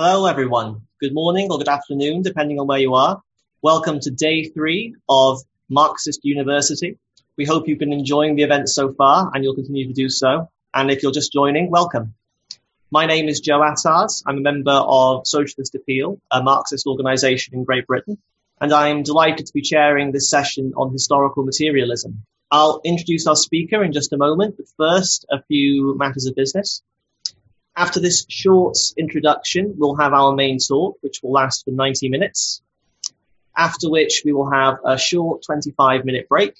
Hello, everyone. Good morning or good afternoon, depending on where you are. Welcome to day three of Marxist University. We hope you've been enjoying the event so far and you'll continue to do so. And if you're just joining, welcome. My name is Joe Attard. I'm a member of Socialist Appeal, a Marxist organization in Great Britain, and I'm delighted to be chairing this session on historical materialism. I'll introduce our speaker in just a moment, but first, a few matters of business. After this short introduction, we'll have our main talk, which will last for 90 minutes, after which we will have a short 25 minute break.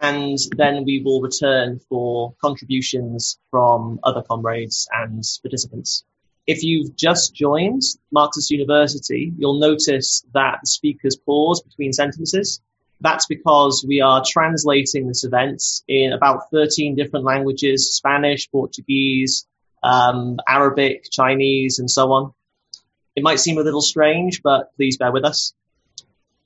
And then we will return for contributions from other comrades and participants. If you've just joined Marxist University, you'll notice that the speakers pause between sentences that's because we are translating this event in about 13 different languages, Spanish, Portuguese, um, Arabic, Chinese, and so on. It might seem a little strange, but please bear with us.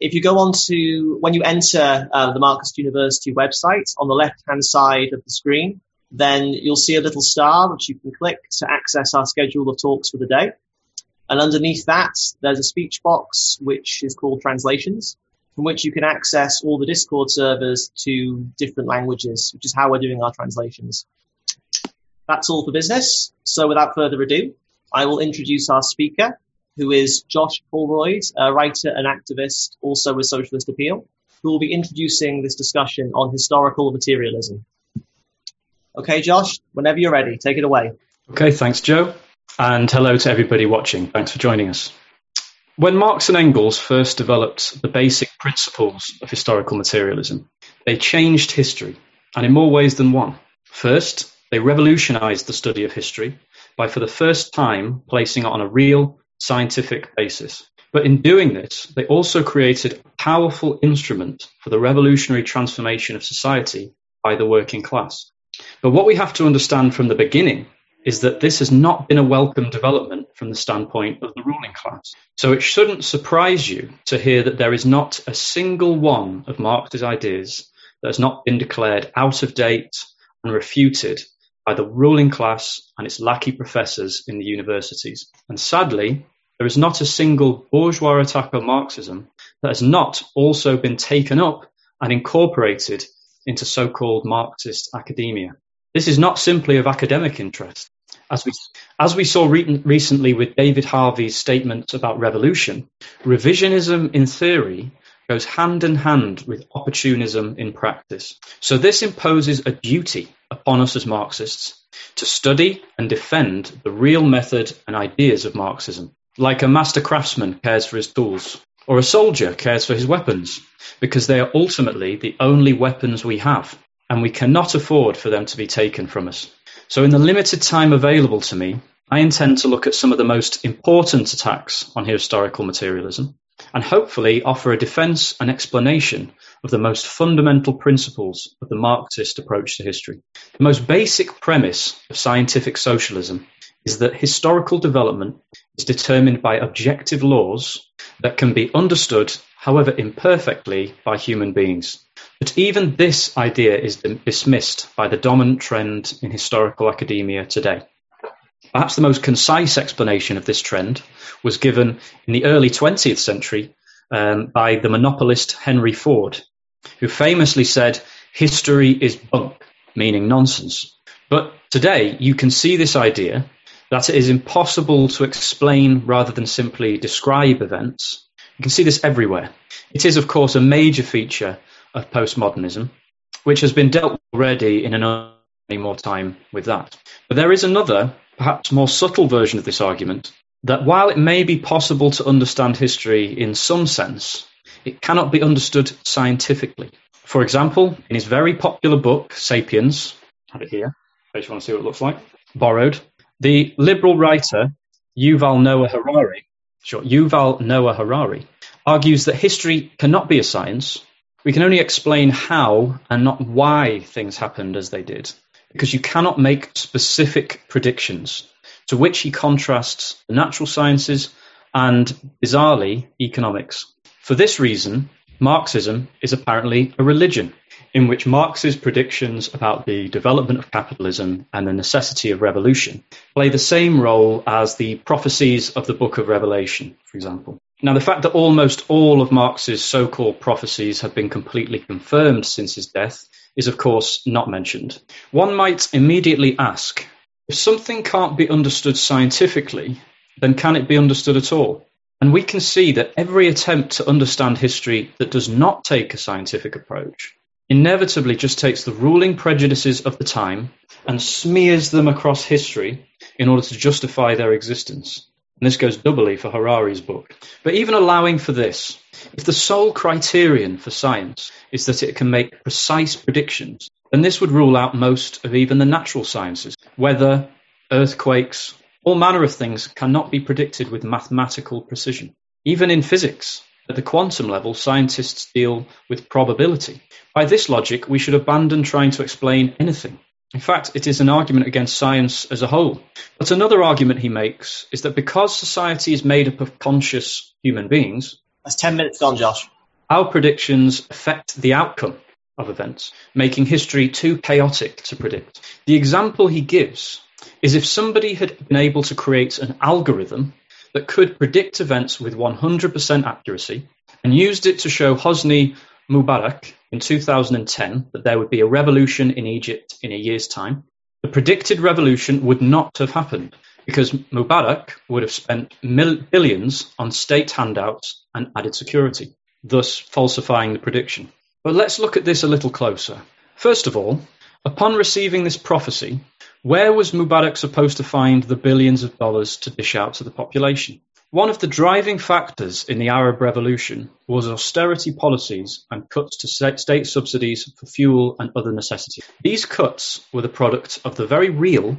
If you go on to, when you enter uh, the Marxist University website on the left-hand side of the screen, then you'll see a little star which you can click to access our schedule of talks for the day. And underneath that, there's a speech box which is called translations from which you can access all the Discord servers to different languages, which is how we're doing our translations. That's all for business. So without further ado, I will introduce our speaker, who is Josh Holroyd, a writer and activist, also with Socialist Appeal, who will be introducing this discussion on historical materialism. Okay, Josh, whenever you're ready, take it away. Okay, thanks, Joe. And hello to everybody watching. Thanks for joining us. When Marx and Engels first developed the basic principles of historical materialism, they changed history, and in more ways than one. First, they revolutionized the study of history by, for the first time, placing it on a real scientific basis. But in doing this, they also created a powerful instrument for the revolutionary transformation of society by the working class. But what we have to understand from the beginning is that this has not been a welcome development from the standpoint of the ruling class. So it shouldn't surprise you to hear that there is not a single one of Marx's ideas that has not been declared out of date and refuted by the ruling class and its lackey professors in the universities. And sadly, there is not a single bourgeois attack on Marxism that has not also been taken up and incorporated into so called Marxist academia. This is not simply of academic interest. As we, as we saw re- recently with David Harvey's statements about revolution, revisionism in theory goes hand in hand with opportunism in practice. So this imposes a duty upon us as Marxists to study and defend the real method and ideas of Marxism. Like a master craftsman cares for his tools, or a soldier cares for his weapons, because they are ultimately the only weapons we have, and we cannot afford for them to be taken from us. So in the limited time available to me, I intend to look at some of the most important attacks on historical materialism and hopefully offer a defense and explanation of the most fundamental principles of the Marxist approach to history. The most basic premise of scientific socialism is that historical development is determined by objective laws that can be understood, however imperfectly, by human beings. But even this idea is dismissed by the dominant trend in historical academia today. Perhaps the most concise explanation of this trend was given in the early 20th century um, by the monopolist Henry Ford, who famously said, History is bunk, meaning nonsense. But today you can see this idea that it is impossible to explain rather than simply describe events. You can see this everywhere. It is, of course, a major feature of postmodernism, which has been dealt already in an more time with that. But there is another, perhaps more subtle version of this argument that while it may be possible to understand history in some sense, it cannot be understood scientifically. For example, in his very popular book, Sapiens, have it here, case you want to see what it looks like, borrowed, the liberal writer Yuval Noah Harari, short Yuval Noah Harari, argues that history cannot be a science. We can only explain how and not why things happened as they did, because you cannot make specific predictions. To which he contrasts the natural sciences and, bizarrely, economics. For this reason, Marxism is apparently a religion in which Marx's predictions about the development of capitalism and the necessity of revolution play the same role as the prophecies of the book of Revelation, for example. Now, the fact that almost all of Marx's so called prophecies have been completely confirmed since his death is, of course, not mentioned. One might immediately ask if something can't be understood scientifically, then can it be understood at all? And we can see that every attempt to understand history that does not take a scientific approach inevitably just takes the ruling prejudices of the time and smears them across history in order to justify their existence. And this goes doubly for Harari's book. But even allowing for this, if the sole criterion for science is that it can make precise predictions, then this would rule out most of even the natural sciences. Weather, earthquakes, all manner of things cannot be predicted with mathematical precision. Even in physics, at the quantum level, scientists deal with probability. By this logic, we should abandon trying to explain anything. In fact, it is an argument against science as a whole. But another argument he makes is that because society is made up of conscious human beings, that's 10 minutes gone, Josh. Our predictions affect the outcome of events, making history too chaotic to predict. The example he gives is if somebody had been able to create an algorithm that could predict events with 100% accuracy and used it to show Hosni Mubarak in 2010 that there would be a revolution in Egypt in a year's time, the predicted revolution would not have happened because Mubarak would have spent mil- billions on state handouts and added security, thus falsifying the prediction. But let's look at this a little closer. First of all, upon receiving this prophecy, where was Mubarak supposed to find the billions of dollars to dish out to the population? One of the driving factors in the Arab Revolution was austerity policies and cuts to state subsidies for fuel and other necessities. These cuts were the product of the very real,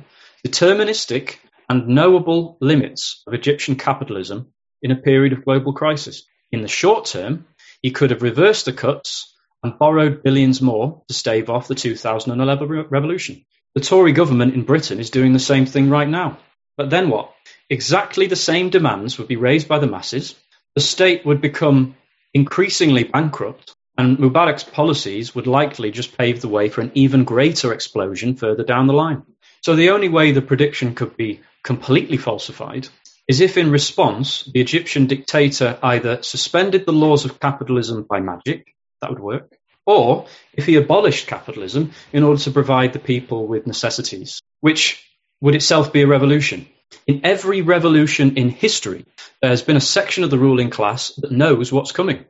deterministic, and knowable limits of Egyptian capitalism in a period of global crisis. In the short term, he could have reversed the cuts and borrowed billions more to stave off the 2011 revolution. The Tory government in Britain is doing the same thing right now. But then what? Exactly the same demands would be raised by the masses. The state would become increasingly bankrupt, and Mubarak's policies would likely just pave the way for an even greater explosion further down the line. So the only way the prediction could be completely falsified is if, in response, the Egyptian dictator either suspended the laws of capitalism by magic, that would work, or if he abolished capitalism in order to provide the people with necessities, which would itself be a revolution. In every revolution in history, there has been a section of the ruling class that knows what's coming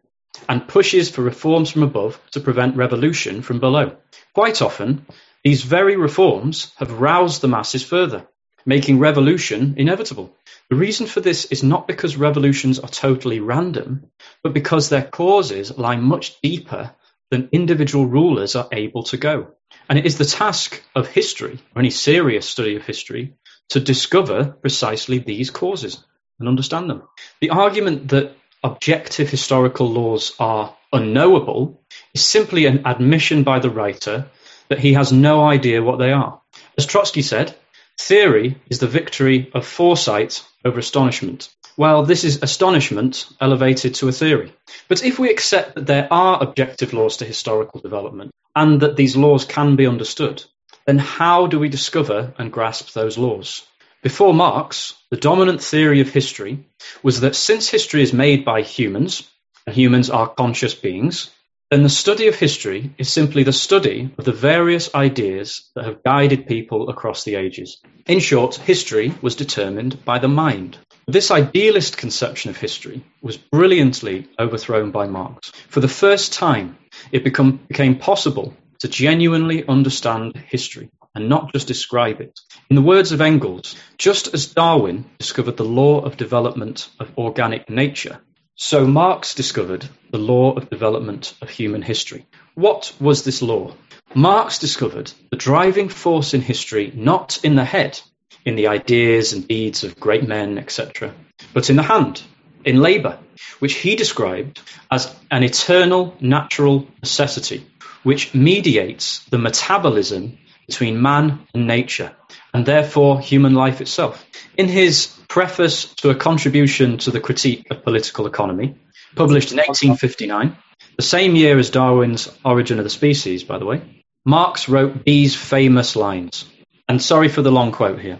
and pushes for reforms from above to prevent revolution from below. Quite often, these very reforms have roused the masses further, making revolution inevitable. The reason for this is not because revolutions are totally random, but because their causes lie much deeper than individual rulers are able to go. And it is the task of history, or any serious study of history, to discover precisely these causes and understand them. The argument that objective historical laws are unknowable is simply an admission by the writer that he has no idea what they are. As Trotsky said, theory is the victory of foresight over astonishment. Well, this is astonishment elevated to a theory. But if we accept that there are objective laws to historical development and that these laws can be understood, then how do we discover and grasp those laws? Before Marx, the dominant theory of history was that since history is made by humans, and humans are conscious beings, then the study of history is simply the study of the various ideas that have guided people across the ages. In short, history was determined by the mind. This idealist conception of history was brilliantly overthrown by Marx. For the first time, it become, became possible to genuinely understand history and not just describe it. In the words of Engels, just as Darwin discovered the law of development of organic nature, so Marx discovered the law of development of human history. What was this law? Marx discovered the driving force in history not in the head, in the ideas and deeds of great men, etc., but in the hand, in labour, which he described as an eternal natural necessity, which mediates the metabolism between man and nature, and therefore human life itself. In his preface to a contribution to the critique of political economy, published in 1859, the same year as Darwin's Origin of the Species, by the way, Marx wrote these famous lines. And sorry for the long quote here.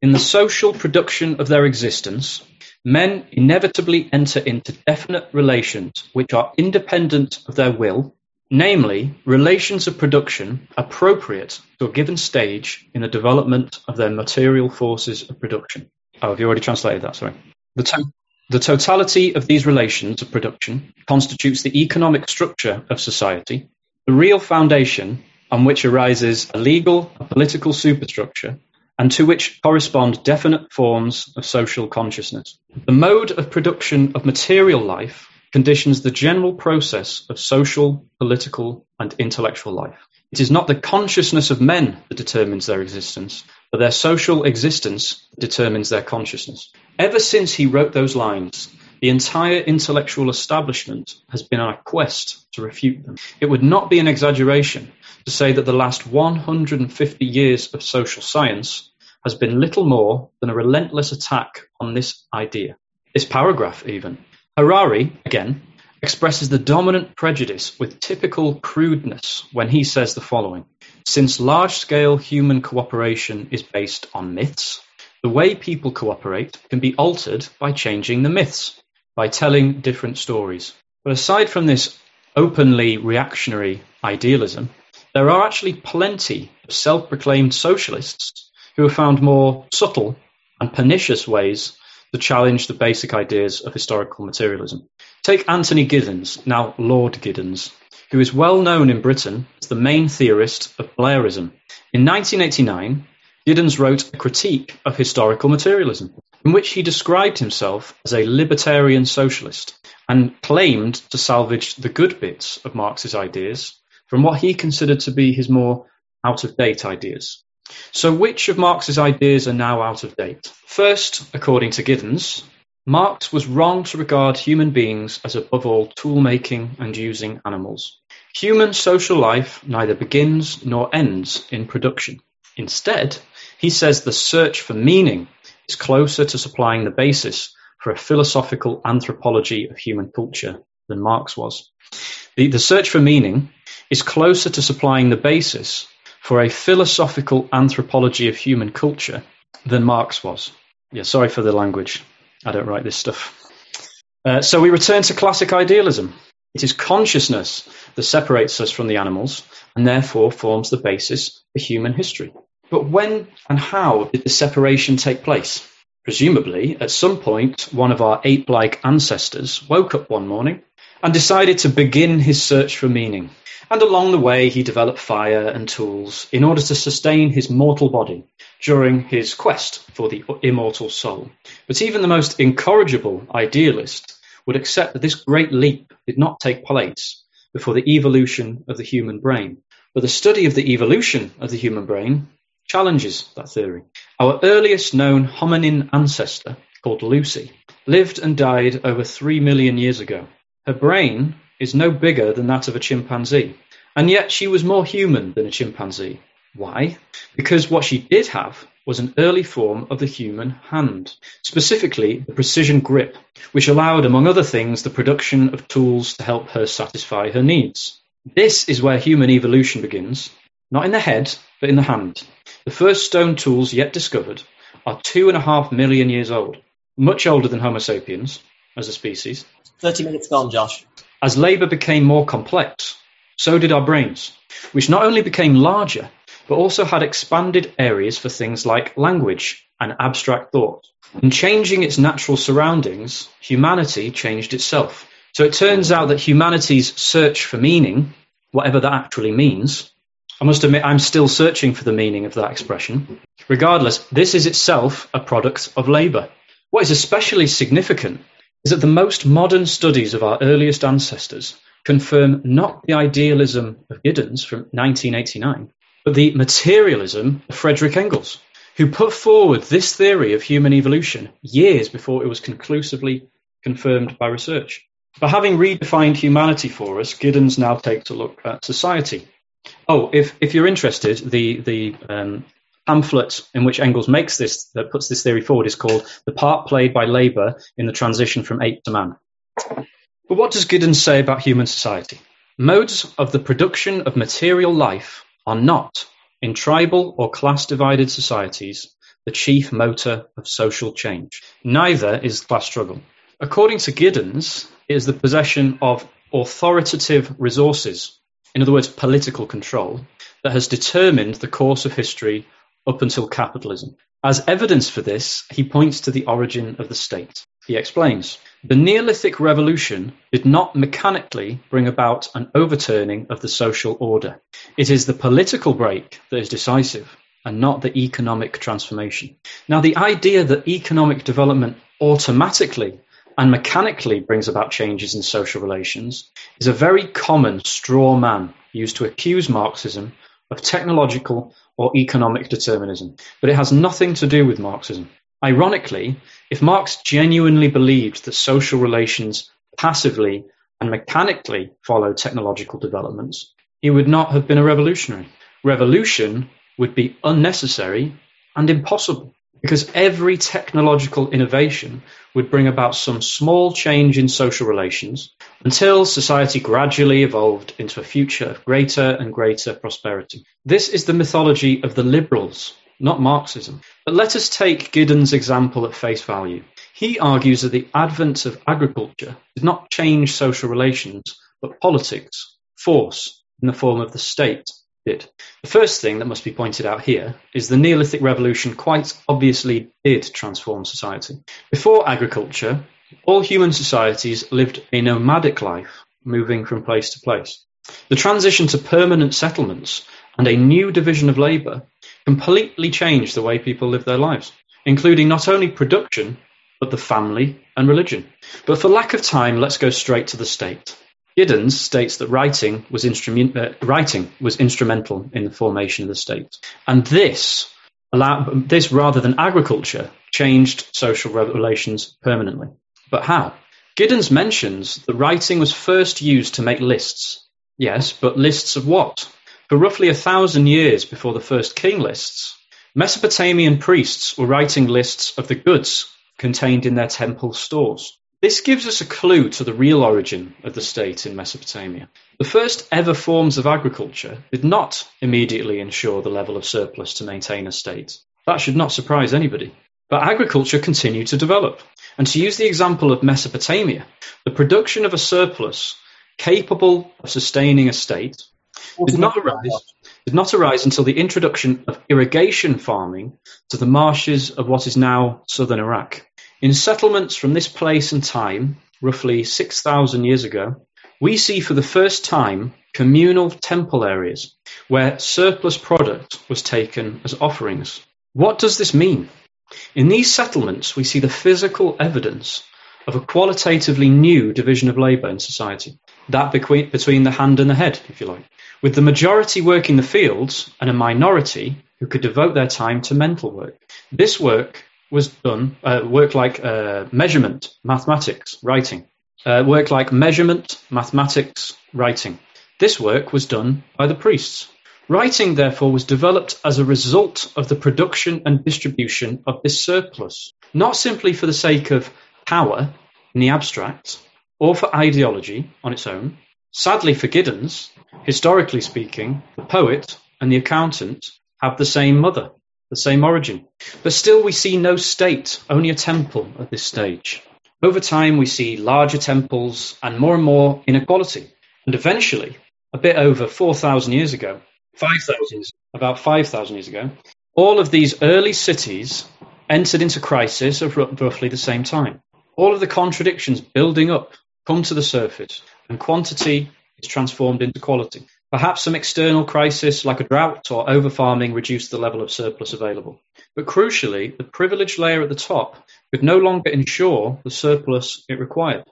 In the social production of their existence, men inevitably enter into definite relations which are independent of their will, namely, relations of production appropriate to a given stage in the development of their material forces of production. Oh, have you already translated that? Sorry. The, to- the totality of these relations of production constitutes the economic structure of society, the real foundation on which arises a legal a political superstructure, and to which correspond definite forms of social consciousness. The mode of production of material life conditions the general process of social, political, and intellectual life. It is not the consciousness of men that determines their existence, but their social existence determines their consciousness. Ever since he wrote those lines, the entire intellectual establishment has been on a quest to refute them. It would not be an exaggeration to say that the last 150 years of social science has been little more than a relentless attack on this idea. This paragraph, even. Harari, again, expresses the dominant prejudice with typical crudeness when he says the following Since large scale human cooperation is based on myths, the way people cooperate can be altered by changing the myths, by telling different stories. But aside from this openly reactionary idealism, there are actually plenty of self proclaimed socialists who have found more subtle and pernicious ways to challenge the basic ideas of historical materialism. Take Anthony Giddens, now Lord Giddens, who is well known in Britain as the main theorist of Blairism. In 1989, Giddens wrote a critique of historical materialism, in which he described himself as a libertarian socialist and claimed to salvage the good bits of Marx's ideas from what he considered to be his more out of date ideas. So, which of Marx's ideas are now out of date? First, according to Giddens, Marx was wrong to regard human beings as above all tool making and using animals. Human social life neither begins nor ends in production. Instead, he says the search for meaning is closer to supplying the basis for a philosophical anthropology of human culture than Marx was. The, the search for meaning is closer to supplying the basis for a philosophical anthropology of human culture than Marx was. Yeah, sorry for the language. I don't write this stuff. Uh, so we return to classic idealism. It is consciousness that separates us from the animals and therefore forms the basis for human history. But when and how did the separation take place? Presumably, at some point, one of our ape like ancestors woke up one morning and decided to begin his search for meaning. And along the way, he developed fire and tools in order to sustain his mortal body during his quest for the immortal soul. But even the most incorrigible idealist would accept that this great leap did not take place before the evolution of the human brain. But the study of the evolution of the human brain challenges that theory. Our earliest known hominin ancestor, called Lucy, lived and died over three million years ago. Her brain is no bigger than that of a chimpanzee. And yet she was more human than a chimpanzee. Why? Because what she did have was an early form of the human hand, specifically the precision grip, which allowed, among other things, the production of tools to help her satisfy her needs. This is where human evolution begins, not in the head, but in the hand. The first stone tools yet discovered are two and a half million years old, much older than Homo sapiens as a species. 30 minutes gone, Josh. As labour became more complex, so did our brains, which not only became larger, but also had expanded areas for things like language and abstract thought. In changing its natural surroundings, humanity changed itself. So it turns out that humanity's search for meaning, whatever that actually means, I must admit I'm still searching for the meaning of that expression. Regardless, this is itself a product of labour. What is especially significant is that the most modern studies of our earliest ancestors confirm not the idealism of Giddens from 1989, but the materialism of Frederick Engels, who put forward this theory of human evolution years before it was conclusively confirmed by research. But having redefined humanity for us, Giddens now takes a look at society. Oh, if, if you're interested, the, the um, pamphlet in which Engels makes this, that puts this theory forward, is called The Part Played by Labour in the Transition from Ape to Man. But what does Giddens say about human society? Modes of the production of material life are not, in tribal or class divided societies, the chief motor of social change. Neither is class struggle. According to Giddens, it is the possession of authoritative resources, in other words, political control, that has determined the course of history up until capitalism. As evidence for this, he points to the origin of the state. He explains The Neolithic Revolution did not mechanically bring about an overturning of the social order. It is the political break that is decisive and not the economic transformation. Now, the idea that economic development automatically and mechanically brings about changes in social relations is a very common straw man used to accuse Marxism of technological or economic determinism. But it has nothing to do with Marxism. Ironically, if Marx genuinely believed that social relations passively and mechanically follow technological developments, he would not have been a revolutionary. Revolution would be unnecessary and impossible because every technological innovation would bring about some small change in social relations until society gradually evolved into a future of greater and greater prosperity. This is the mythology of the liberals, not Marxism. But let us take Giddens' example at face value. He argues that the advent of agriculture did not change social relations, but politics, force, in the form of the state did. The first thing that must be pointed out here is the Neolithic Revolution quite obviously did transform society. Before agriculture, all human societies lived a nomadic life, moving from place to place. The transition to permanent settlements and a new division of labour completely changed the way people live their lives, including not only production, but the family and religion. But for lack of time, let's go straight to the state. Giddens states that writing was, uh, writing was instrumental in the formation of the state. And this, allowed, this, rather than agriculture, changed social relations permanently. But how? Giddens mentions that writing was first used to make lists. Yes, but lists of what? For roughly a thousand years before the first king lists, Mesopotamian priests were writing lists of the goods contained in their temple stores. This gives us a clue to the real origin of the state in Mesopotamia. The first ever forms of agriculture did not immediately ensure the level of surplus to maintain a state. That should not surprise anybody. But agriculture continued to develop. And to use the example of Mesopotamia, the production of a surplus capable of sustaining a state did not arise, did not arise until the introduction of irrigation farming to the marshes of what is now southern Iraq. In settlements from this place and time, roughly 6,000 years ago, we see for the first time communal temple areas where surplus product was taken as offerings. What does this mean? In these settlements, we see the physical evidence of a qualitatively new division of labour in society, that between the hand and the head, if you like, with the majority working the fields and a minority who could devote their time to mental work. This work was done, uh, work like uh, measurement, mathematics, writing. Uh, work like measurement, mathematics, writing. This work was done by the priests. Writing, therefore, was developed as a result of the production and distribution of this surplus, not simply for the sake of power in the abstract or for ideology on its own. Sadly for Giddens, historically speaking, the poet and the accountant have the same mother the same origin. But still, we see no state, only a temple at this stage. Over time, we see larger temples and more and more inequality. And eventually, a bit over 4,000 years ago, 5,000, about 5,000 years ago, all of these early cities entered into crisis at roughly the same time. All of the contradictions building up come to the surface, and quantity is transformed into quality. Perhaps some external crisis like a drought or overfarming reduced the level of surplus available. But crucially, the privileged layer at the top could no longer ensure the surplus it required.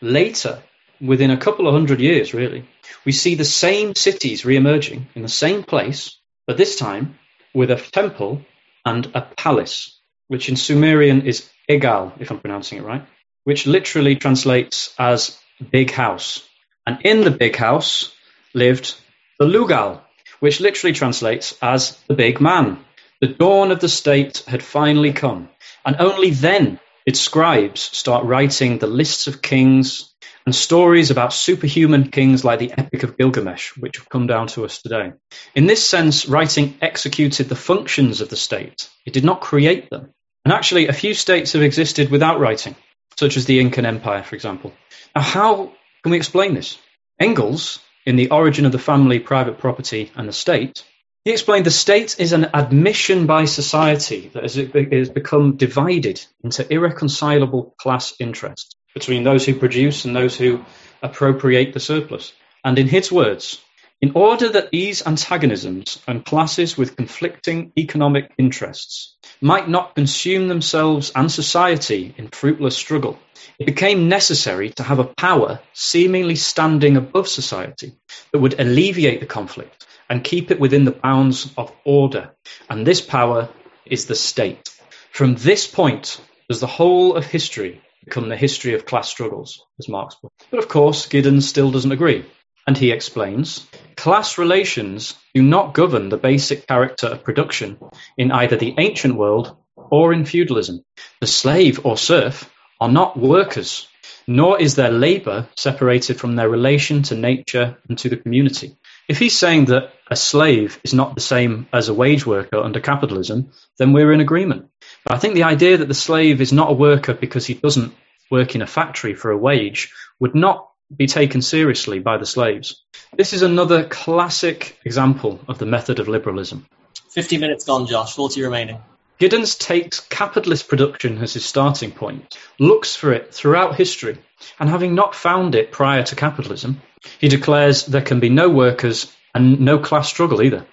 Later, within a couple of hundred years really, we see the same cities re-emerging in the same place, but this time with a temple and a palace, which in Sumerian is Egal, if I'm pronouncing it right, which literally translates as big house. And in the big house, lived the Lugal, which literally translates as the big man. The dawn of the state had finally come, and only then did scribes start writing the lists of kings and stories about superhuman kings like the Epic of Gilgamesh, which have come down to us today. In this sense, writing executed the functions of the state. It did not create them. And actually, a few states have existed without writing, such as the Incan Empire, for example. Now, how can we explain this? Engels, in The Origin of the Family, Private Property, and the State, he explained the state is an admission by society that has become divided into irreconcilable class interests between those who produce and those who appropriate the surplus. And in his words, in order that these antagonisms and classes with conflicting economic interests might not consume themselves and society in fruitless struggle, it became necessary to have a power seemingly standing above society that would alleviate the conflict and keep it within the bounds of order. And this power is the state. From this point does the whole of history become the history of class struggles, as Marx put. But of course, Giddens still doesn't agree. And he explains class relations do not govern the basic character of production in either the ancient world or in feudalism. The slave or serf are not workers, nor is their labour separated from their relation to nature and to the community. If he's saying that a slave is not the same as a wage worker under capitalism, then we're in agreement. But I think the idea that the slave is not a worker because he doesn't work in a factory for a wage would not be taken seriously by the slaves. This is another classic example of the method of liberalism. 50 minutes gone, Josh, 40 remaining. Giddens takes capitalist production as his starting point, looks for it throughout history, and having not found it prior to capitalism, he declares there can be no workers and no class struggle either.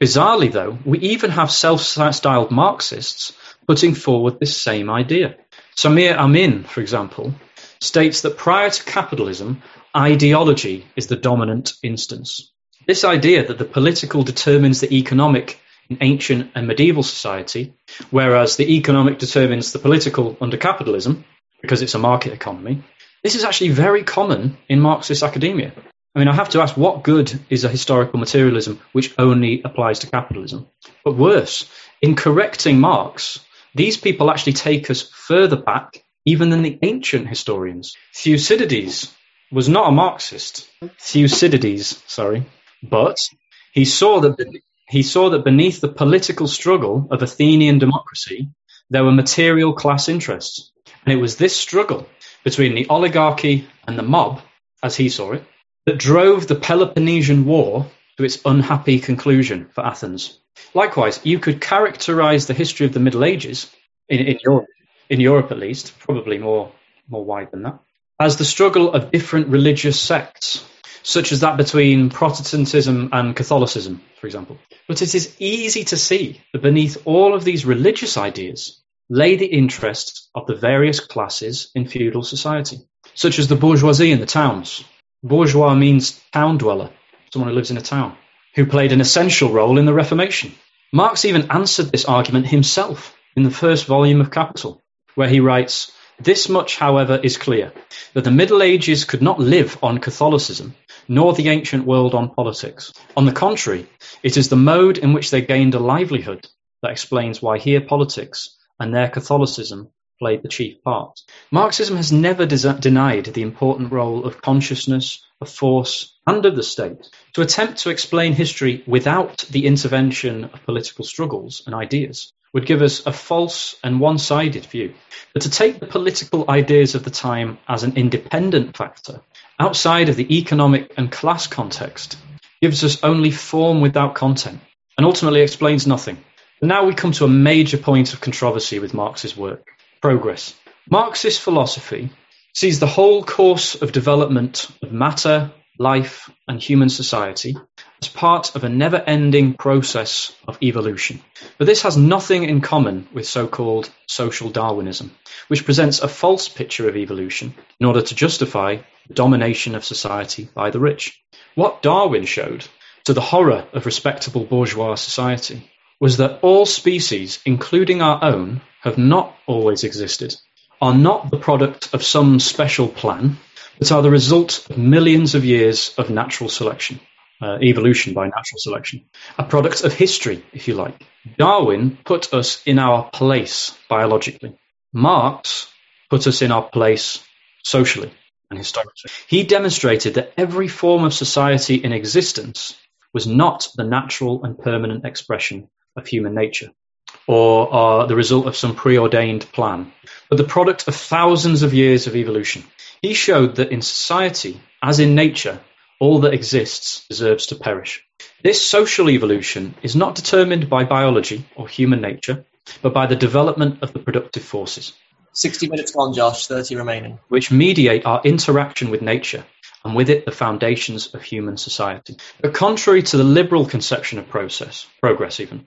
Bizarrely, though, we even have self styled Marxists putting forward this same idea. Samir Amin, for example, states that prior to capitalism, ideology is the dominant instance. This idea that the political determines the economic in ancient and medieval society, whereas the economic determines the political under capitalism, because it's a market economy. This is actually very common in Marxist academia. I mean, I have to ask what good is a historical materialism which only applies to capitalism? But worse, in correcting Marx, these people actually take us further back even than the ancient historians. Thucydides was not a Marxist. Thucydides, sorry, but he saw that he saw that beneath the political struggle of Athenian democracy, there were material class interests. And it was this struggle between the oligarchy and the mob, as he saw it, that drove the Peloponnesian War to its unhappy conclusion for Athens. Likewise, you could characterize the history of the Middle Ages, in, in, Europe, in Europe at least, probably more, more wide than that, as the struggle of different religious sects such as that between Protestantism and Catholicism, for example. But it is easy to see that beneath all of these religious ideas lay the interests of the various classes in feudal society, such as the bourgeoisie in the towns. Bourgeois means town dweller, someone who lives in a town, who played an essential role in the Reformation. Marx even answered this argument himself in the first volume of Capital, where he writes, this much, however, is clear that the Middle Ages could not live on Catholicism, nor the ancient world on politics. On the contrary, it is the mode in which they gained a livelihood that explains why here politics and there Catholicism played the chief part. Marxism has never des- denied the important role of consciousness, of force, and of the state. To attempt to explain history without the intervention of political struggles and ideas would give us a false and one sided view. But to take the political ideas of the time as an independent factor, outside of the economic and class context, gives us only form without content, and ultimately explains nothing. Now we come to a major point of controversy with Marx's work progress. Marxist philosophy sees the whole course of development of matter, life, and human society as part of a never ending process of evolution. But this has nothing in common with so called social Darwinism, which presents a false picture of evolution in order to justify the domination of society by the rich. What Darwin showed, to the horror of respectable bourgeois society, was that all species, including our own, have not always existed, are not the product of some special plan, but are the result of millions of years of natural selection uh, evolution by natural selection, a product of history, if you like. Darwin put us in our place biologically. Marx put us in our place socially. and historically. He demonstrated that every form of society in existence was not the natural and permanent expression of human nature or are the result of some preordained plan, but the product of thousands of years of evolution. He showed that in society, as in nature, all that exists deserves to perish. This social evolution is not determined by biology or human nature, but by the development of the productive forces. 60 minutes gone, Josh, 30 remaining. Which mediate our interaction with nature and with it the foundations of human society. But contrary to the liberal conception of process, progress even,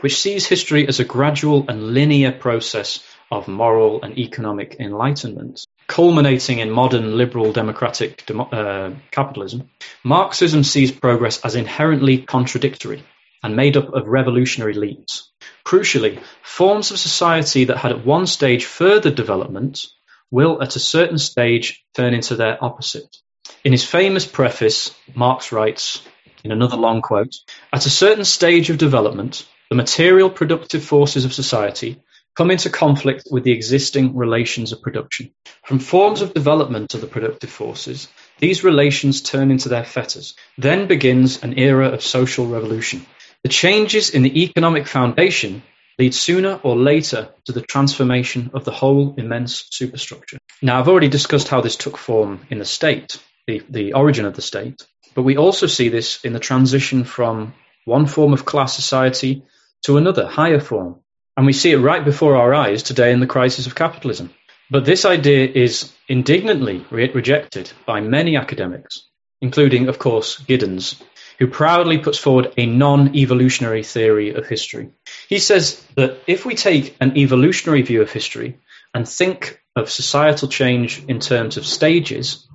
which sees history as a gradual and linear process of moral and economic enlightenment, culminating in modern liberal democratic uh, capitalism, Marxism sees progress as inherently contradictory and made up of revolutionary leaps. Crucially, forms of society that had at one stage further development will at a certain stage turn into their opposite. In his famous preface, Marx writes, in another long quote, at a certain stage of development, the material productive forces of society come into conflict with the existing relations of production. From forms of development of the productive forces, these relations turn into their fetters. Then begins an era of social revolution. The changes in the economic foundation lead sooner or later to the transformation of the whole immense superstructure. Now, I've already discussed how this took form in the state, the, the origin of the state, but we also see this in the transition from one form of class society to another, higher form. And we see it right before our eyes today in the crisis of capitalism. But this idea is indignantly re- rejected by many academics, including, of course, Giddens, who proudly puts forward a non evolutionary theory of history. He says that if we take an evolutionary view of history and think of societal change in terms of stages,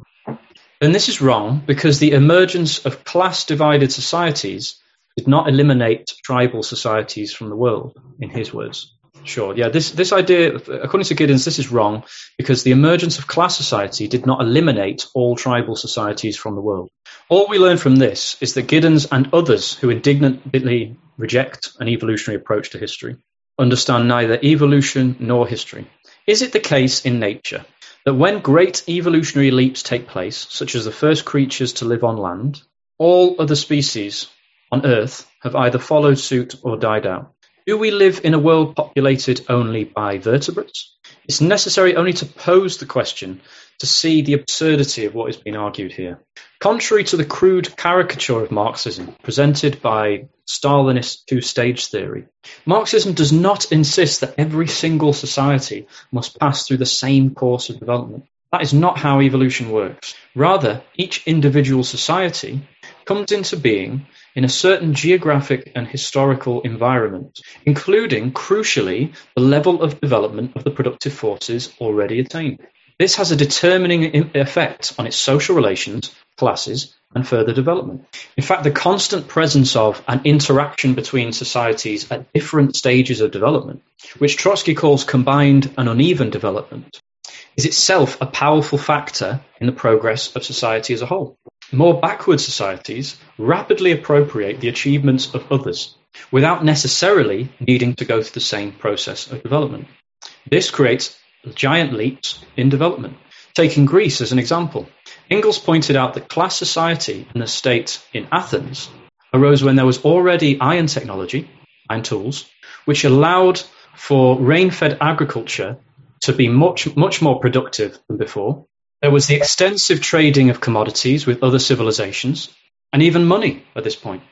then this is wrong because the emergence of class divided societies did not eliminate tribal societies from the world, in his words. Sure, yeah, this, this idea, according to Giddens, this is wrong because the emergence of class society did not eliminate all tribal societies from the world. All we learn from this is that Giddens and others who indignantly reject an evolutionary approach to history understand neither evolution nor history. Is it the case in nature that when great evolutionary leaps take place, such as the first creatures to live on land, all other species on Earth have either followed suit or died out. Do we live in a world populated only by vertebrates? It's necessary only to pose the question to see the absurdity of what is being argued here. Contrary to the crude caricature of Marxism presented by Stalinist two stage theory, Marxism does not insist that every single society must pass through the same course of development. That is not how evolution works. Rather, each individual society comes into being in a certain geographic and historical environment, including, crucially, the level of development of the productive forces already attained. This has a determining effect on its social relations, classes, and further development. In fact, the constant presence of an interaction between societies at different stages of development, which Trotsky calls combined and uneven development, is itself a powerful factor in the progress of society as a whole. More backward societies rapidly appropriate the achievements of others without necessarily needing to go through the same process of development. This creates giant leaps in development. Taking Greece as an example, Engels pointed out that class society and the state in Athens arose when there was already iron technology, iron tools, which allowed for rain fed agriculture to be much, much more productive than before, there was the extensive trading of commodities with other civilizations, and even money at this point.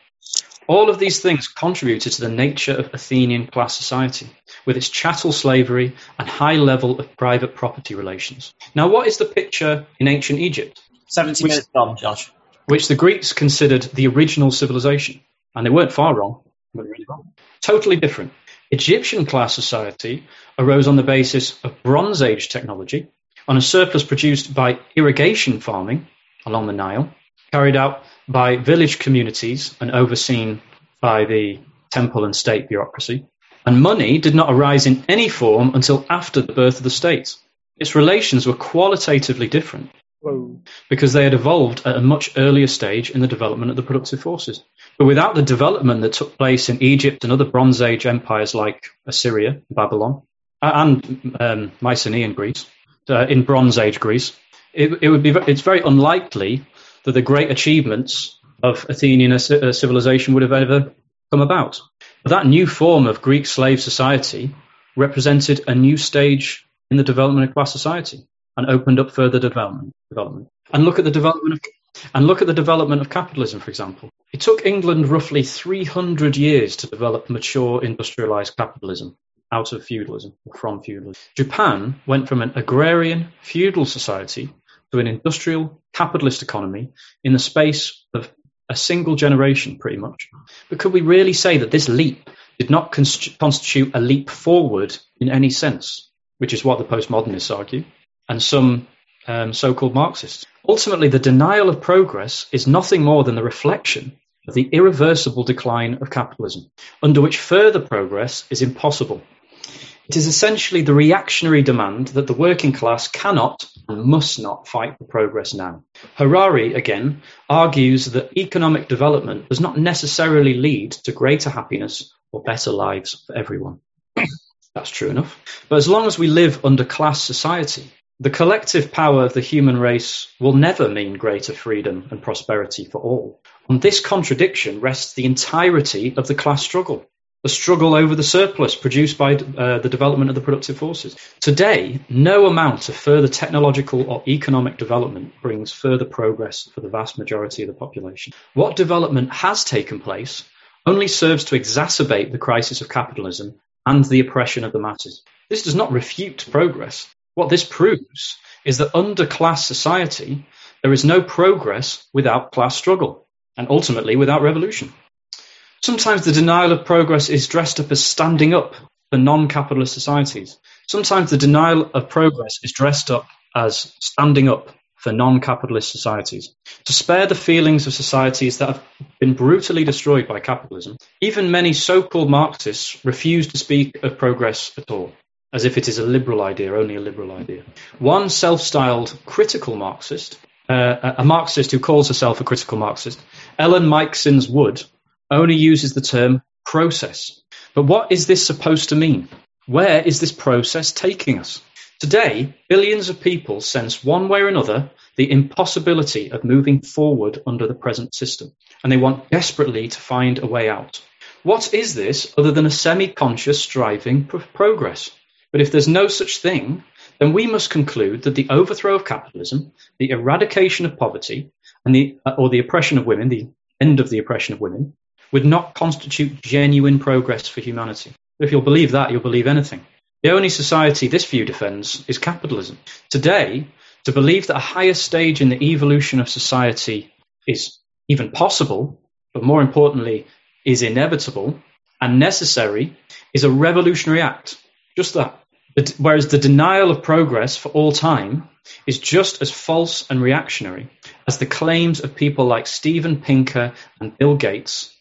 All of these things contributed to the nature of Athenian class society, with its chattel slavery and high level of private property relations. Now, what is the picture in ancient Egypt? 70 which, minutes Josh. Which the Greeks considered the original civilization. And they weren't far wrong, but really wrong. Totally different. Egyptian class society arose on the basis of Bronze Age technology on a surplus produced by irrigation farming along the Nile, carried out by village communities and overseen by the temple and state bureaucracy. And money did not arise in any form until after the birth of the state. Its relations were qualitatively different Whoa. because they had evolved at a much earlier stage in the development of the productive forces. But without the development that took place in Egypt and other Bronze Age empires like Assyria, Babylon, and um, Mycenaean Greece, uh, in Bronze Age Greece, it, it would be it's very unlikely that the great achievements of Athenian civilization would have ever come about. But that new form of Greek slave society represented a new stage in the development of class society and opened up further development. development. And look at the development of and look at the development of capitalism, for example. It took England roughly 300 years to develop mature industrialized capitalism out of feudalism, or from feudalism. Japan went from an agrarian feudal society to an industrial capitalist economy in the space of a single generation, pretty much. But could we really say that this leap did not constitute a leap forward in any sense, which is what the postmodernists argue, and some um, so called Marxists? Ultimately, the denial of progress is nothing more than the reflection of the irreversible decline of capitalism, under which further progress is impossible. It is essentially the reactionary demand that the working class cannot and must not fight for progress now. Harari, again, argues that economic development does not necessarily lead to greater happiness or better lives for everyone. That's true enough. But as long as we live under class society, the collective power of the human race will never mean greater freedom and prosperity for all. On this contradiction rests the entirety of the class struggle the struggle over the surplus produced by uh, the development of the productive forces. Today, no amount of further technological or economic development brings further progress for the vast majority of the population. What development has taken place only serves to exacerbate the crisis of capitalism and the oppression of the masses. This does not refute progress. What this proves is that under class society, there is no progress without class struggle, and ultimately without revolution. Sometimes the denial of progress is dressed up as standing up for non-capitalist societies. Sometimes the denial of progress is dressed up as standing up for non-capitalist societies. To spare the feelings of societies that have been brutally destroyed by capitalism, even many so-called Marxists refuse to speak of progress at all, as if it is a liberal idea, only a liberal idea. One self-styled critical Marxist, uh, a Marxist who calls herself a critical Marxist, Ellen Meiksins Wood, only uses the term process. But what is this supposed to mean? Where is this process taking us? Today, billions of people sense one way or another the impossibility of moving forward under the present system, and they want desperately to find a way out. What is this other than a semi conscious striving for progress? But if there's no such thing, then we must conclude that the overthrow of capitalism, the eradication of poverty, and the, uh, or the oppression of women, the end of the oppression of women, would not constitute genuine progress for humanity. If you'll believe that, you'll believe anything. The only society this view defends is capitalism. Today, to believe that a higher stage in the evolution of society is even possible, but more importantly, is inevitable and necessary, is a revolutionary act. Just that. Whereas the denial of progress for all time is just as false and reactionary as the claims of people like Steven Pinker and Bill Gates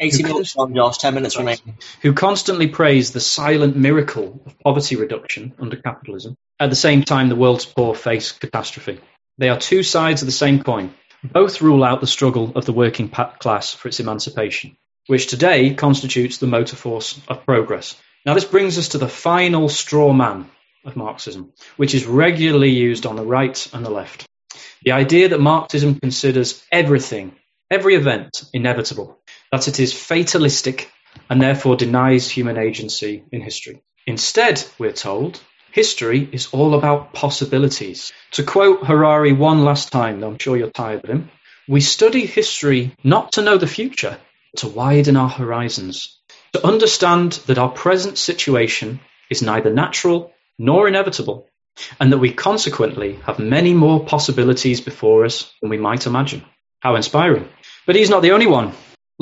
80 minutes on, Josh, 10 minutes remaining. Who constantly praise the silent miracle of poverty reduction under capitalism. At the same time, the world's poor face catastrophe. They are two sides of the same coin. Both rule out the struggle of the working class for its emancipation, which today constitutes the motor force of progress. Now, this brings us to the final straw man of Marxism, which is regularly used on the right and the left. The idea that Marxism considers everything, every event, inevitable, that it is fatalistic and therefore denies human agency in history. Instead, we're told, history is all about possibilities. To quote Harari one last time, though I'm sure you're tired of him, we study history not to know the future, but to widen our horizons, to understand that our present situation is neither natural nor inevitable, and that we consequently have many more possibilities before us than we might imagine. How inspiring. But he's not the only one.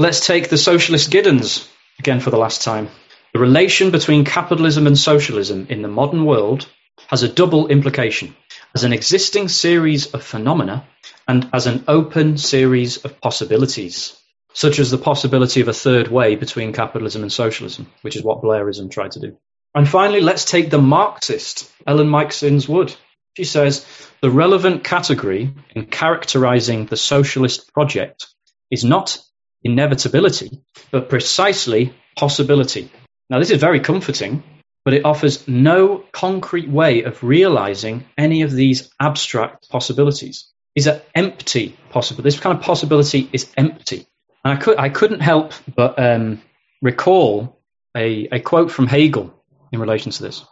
Let's take the socialist Giddens again for the last time. The relation between capitalism and socialism in the modern world has a double implication as an existing series of phenomena and as an open series of possibilities, such as the possibility of a third way between capitalism and socialism, which is what Blairism tried to do. And finally, let's take the Marxist, Ellen Meiksins Wood. She says the relevant category in characterizing the socialist project is not inevitability, but precisely possibility. Now, this is very comforting, but it offers no concrete way of realizing any of these abstract possibilities. These are empty possibilities. This kind of possibility is empty. And I, could, I couldn't help but um, recall a, a quote from Hegel in relation to this.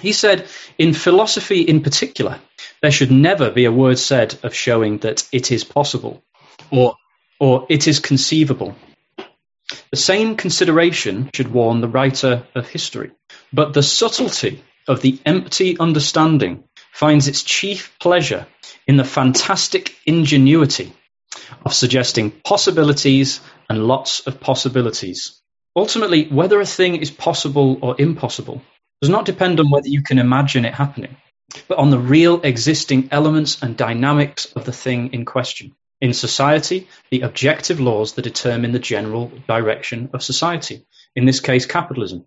He said, in philosophy in particular, there should never be a word said of showing that it is possible or, or it is conceivable. The same consideration should warn the writer of history. But the subtlety of the empty understanding finds its chief pleasure in the fantastic ingenuity of suggesting possibilities and lots of possibilities. Ultimately, whether a thing is possible or impossible does not depend on whether you can imagine it happening, but on the real existing elements and dynamics of the thing in question. In society, the objective laws that determine the general direction of society, in this case, capitalism.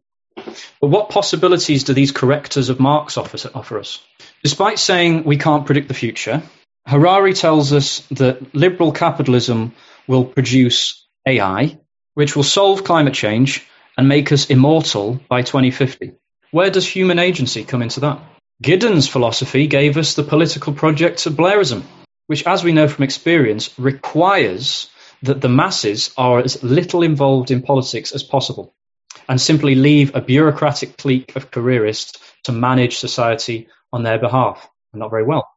But what possibilities do these correctors of Marx offer, us? Despite saying we can't predict the future, Harari tells us that liberal capitalism will produce AI, which will solve climate change and make us immortal by 2050. Where does human agency come into that? Giddens' philosophy gave us the political project of Blairism, which, as we know from experience, requires that the masses are as little involved in politics as possible and simply leave a bureaucratic clique of careerists to manage society on their behalf, and not very well.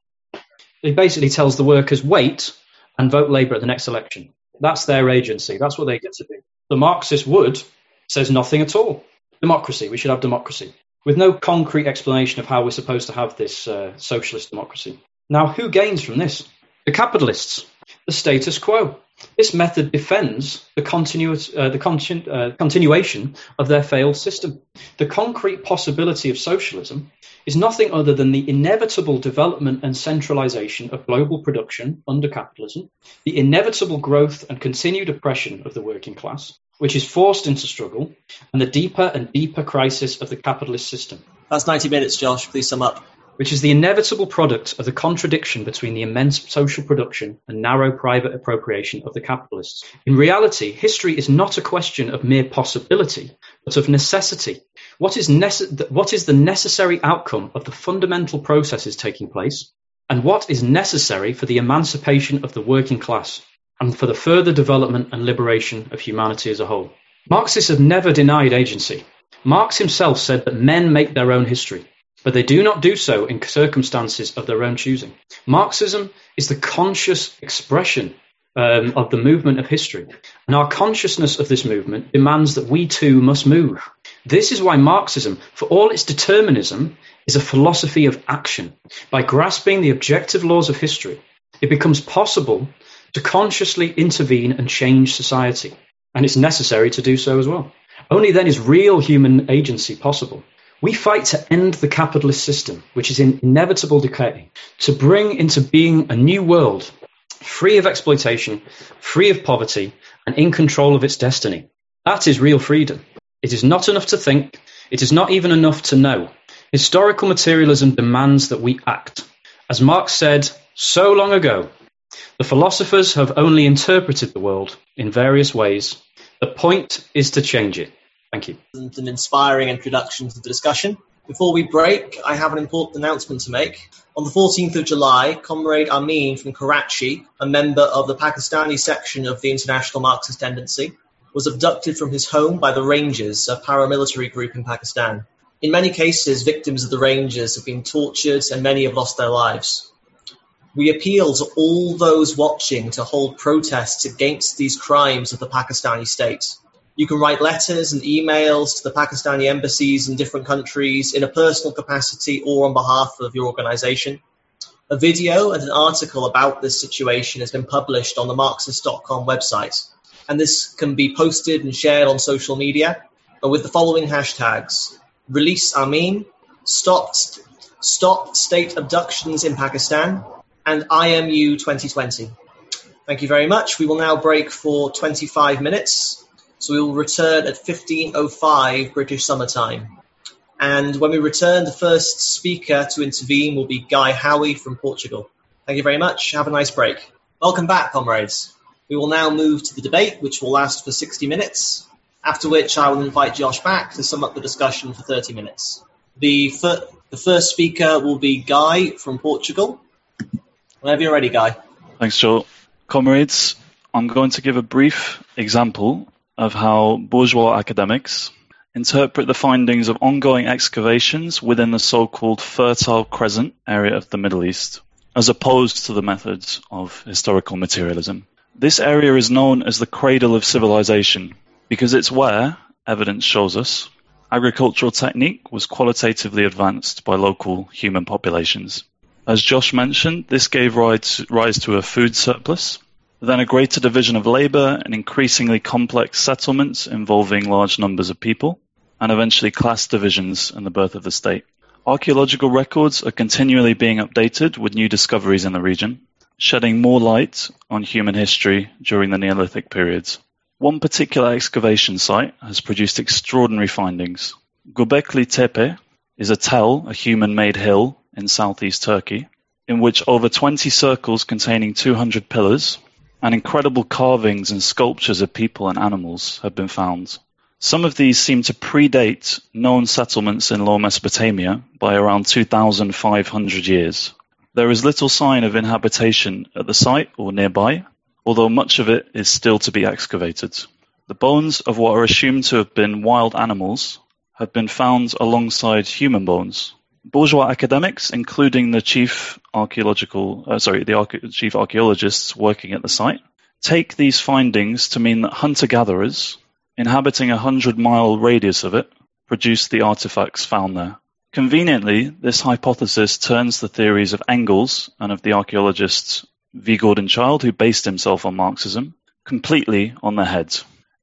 It basically tells the workers wait and vote Labour at the next election. That's their agency. That's what they get to do. The Marxist would says nothing at all. Democracy. We should have democracy with no concrete explanation of how we're supposed to have this uh, socialist democracy. Now, who gains from this? The capitalists, the status quo. This method defends the, continu- uh, the continu- uh, continuation of their failed system. The concrete possibility of socialism is nothing other than the inevitable development and centralization of global production under capitalism, the inevitable growth and continued oppression of the working class, which is forced into struggle, and the deeper and deeper crisis of the capitalist system. That's 90 minutes, Josh. Please sum up which is the inevitable product of the contradiction between the immense social production and narrow private appropriation of the capitalists. In reality, history is not a question of mere possibility, but of necessity. What is, nece- what is the necessary outcome of the fundamental processes taking place, and what is necessary for the emancipation of the working class, and for the further development and liberation of humanity as a whole? Marxists have never denied agency. Marx himself said that men make their own history but they do not do so in circumstances of their own choosing. Marxism is the conscious expression um, of the movement of history, and our consciousness of this movement demands that we too must move. This is why Marxism, for all its determinism, is a philosophy of action. By grasping the objective laws of history, it becomes possible to consciously intervene and change society, and it's necessary to do so as well. Only then is real human agency possible. We fight to end the capitalist system, which is in inevitable decay, to bring into being a new world, free of exploitation, free of poverty, and in control of its destiny. That is real freedom. It is not enough to think, it is not even enough to know. Historical materialism demands that we act. As Marx said so long ago, the philosophers have only interpreted the world in various ways. The point is to change it. Thank you. An inspiring introduction to the discussion. Before we break, I have an important announcement to make. On the 14th of July, Comrade Amin from Karachi, a member of the Pakistani section of the International Marxist Tendency, was abducted from his home by the Rangers, a paramilitary group in Pakistan. In many cases, victims of the Rangers have been tortured and many have lost their lives. We appeal to all those watching to hold protests against these crimes of the Pakistani state. You can write letters and emails to the Pakistani embassies in different countries in a personal capacity or on behalf of your organization. A video and an article about this situation has been published on the Marxist.com website, and this can be posted and shared on social media with the following hashtags Release Amin, Stop, Stop State Abductions in Pakistan, and IMU 2020. Thank you very much. We will now break for 25 minutes. So we will return at 15.05 British Summer Time. And when we return, the first speaker to intervene will be Guy Howie from Portugal. Thank you very much. Have a nice break. Welcome back, comrades. We will now move to the debate, which will last for 60 minutes. after which I will invite Josh back to sum up the discussion for 30 minutes. The, fir- the first speaker will be Guy from Portugal. Whenever you're ready, Guy. Thanks, Joe. Comrades, I'm going to give a brief example of how bourgeois academics interpret the findings of ongoing excavations within the so-called Fertile Crescent area of the Middle East, as opposed to the methods of historical materialism. This area is known as the cradle of civilization because it's where, evidence shows us, agricultural technique was qualitatively advanced by local human populations. As Josh mentioned, this gave rise to a food surplus, then a greater division of labor and increasingly complex settlements involving large numbers of people, and eventually class divisions and the birth of the state. Archaeological records are continually being updated with new discoveries in the region, shedding more light on human history during the Neolithic periods. One particular excavation site has produced extraordinary findings. Göbekli Tepe is a tell, a human-made hill in southeast Turkey, in which over 20 circles containing 200 pillars and incredible carvings and sculptures of people and animals have been found. Some of these seem to predate known settlements in Lower Mesopotamia by around 2,500 years. There is little sign of inhabitation at the site or nearby, although much of it is still to be excavated. The bones of what are assumed to have been wild animals have been found alongside human bones. Bourgeois academics, including the chief archaeological, uh, sorry, the chief archaeologists working at the site, take these findings to mean that hunter-gatherers, inhabiting a hundred-mile radius of it, produced the artifacts found there. Conveniently, this hypothesis turns the theories of Engels and of the archaeologists V. Gordon Childe, who based himself on Marxism, completely on their head.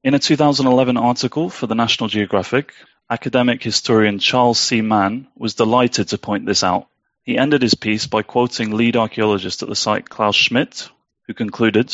In a 2011 article for the National Geographic, academic historian Charles C. Mann was delighted to point this out. He ended his piece by quoting lead archaeologist at the site Klaus Schmidt, who concluded